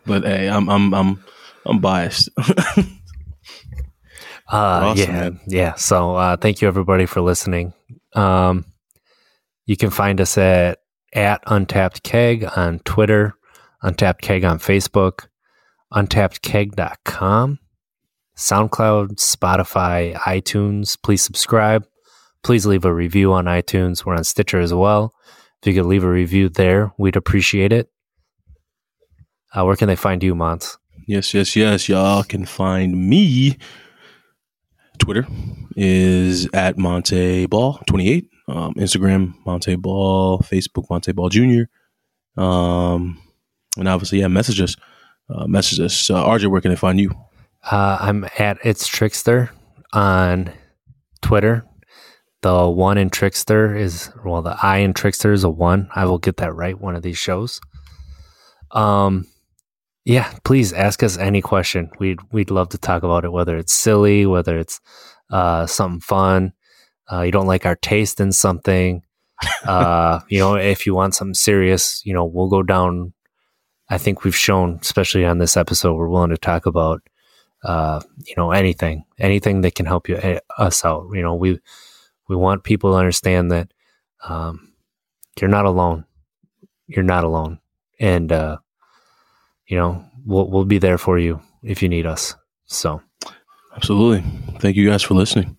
Speaker 3: but hey, I'm I'm I'm I'm biased.
Speaker 2: Uh,
Speaker 3: Awesome,
Speaker 2: yeah,
Speaker 3: man.
Speaker 2: yeah. So uh, thank you everybody for listening. Um, you can find us at at Untapped Keg on Twitter, Untapped Keg on Facebook, untappedkeg.com, SoundCloud, Spotify, iTunes. Please subscribe. Please leave a review on iTunes. We're on Stitcher as well. If you could leave a review there, we'd appreciate it. Uh, where can they find you, Mons?
Speaker 3: yes, yes, yes. Y'all can find me. Twitter is at Montee Ball twenty eight. Um, Instagram Montee Ball. Facebook Montee Ball Junior. Um, and obviously, yeah, message us. Uh, message us. Uh, RJ, where can they find you?
Speaker 2: Uh, I'm at It's Trickster on Twitter. The one in Trickster is, well, the I in Trickster is a one. I will get that right one of these shows. Um, yeah, please ask us any question. We'd, we'd love to talk about it, whether it's silly, whether it's uh, something fun. Uh, you don't like our taste in something. Uh, you know, if you want something serious, you know, we'll go down. I think we've shown, especially on this episode, we're willing to talk about uh, you know, anything, anything that can help you eh, us out. You know, we we want people to understand that um, you're not alone. You're not alone, and uh, you know, we'll we'll be there for you if you need us. So,
Speaker 3: Absolutely. Thank you guys for listening.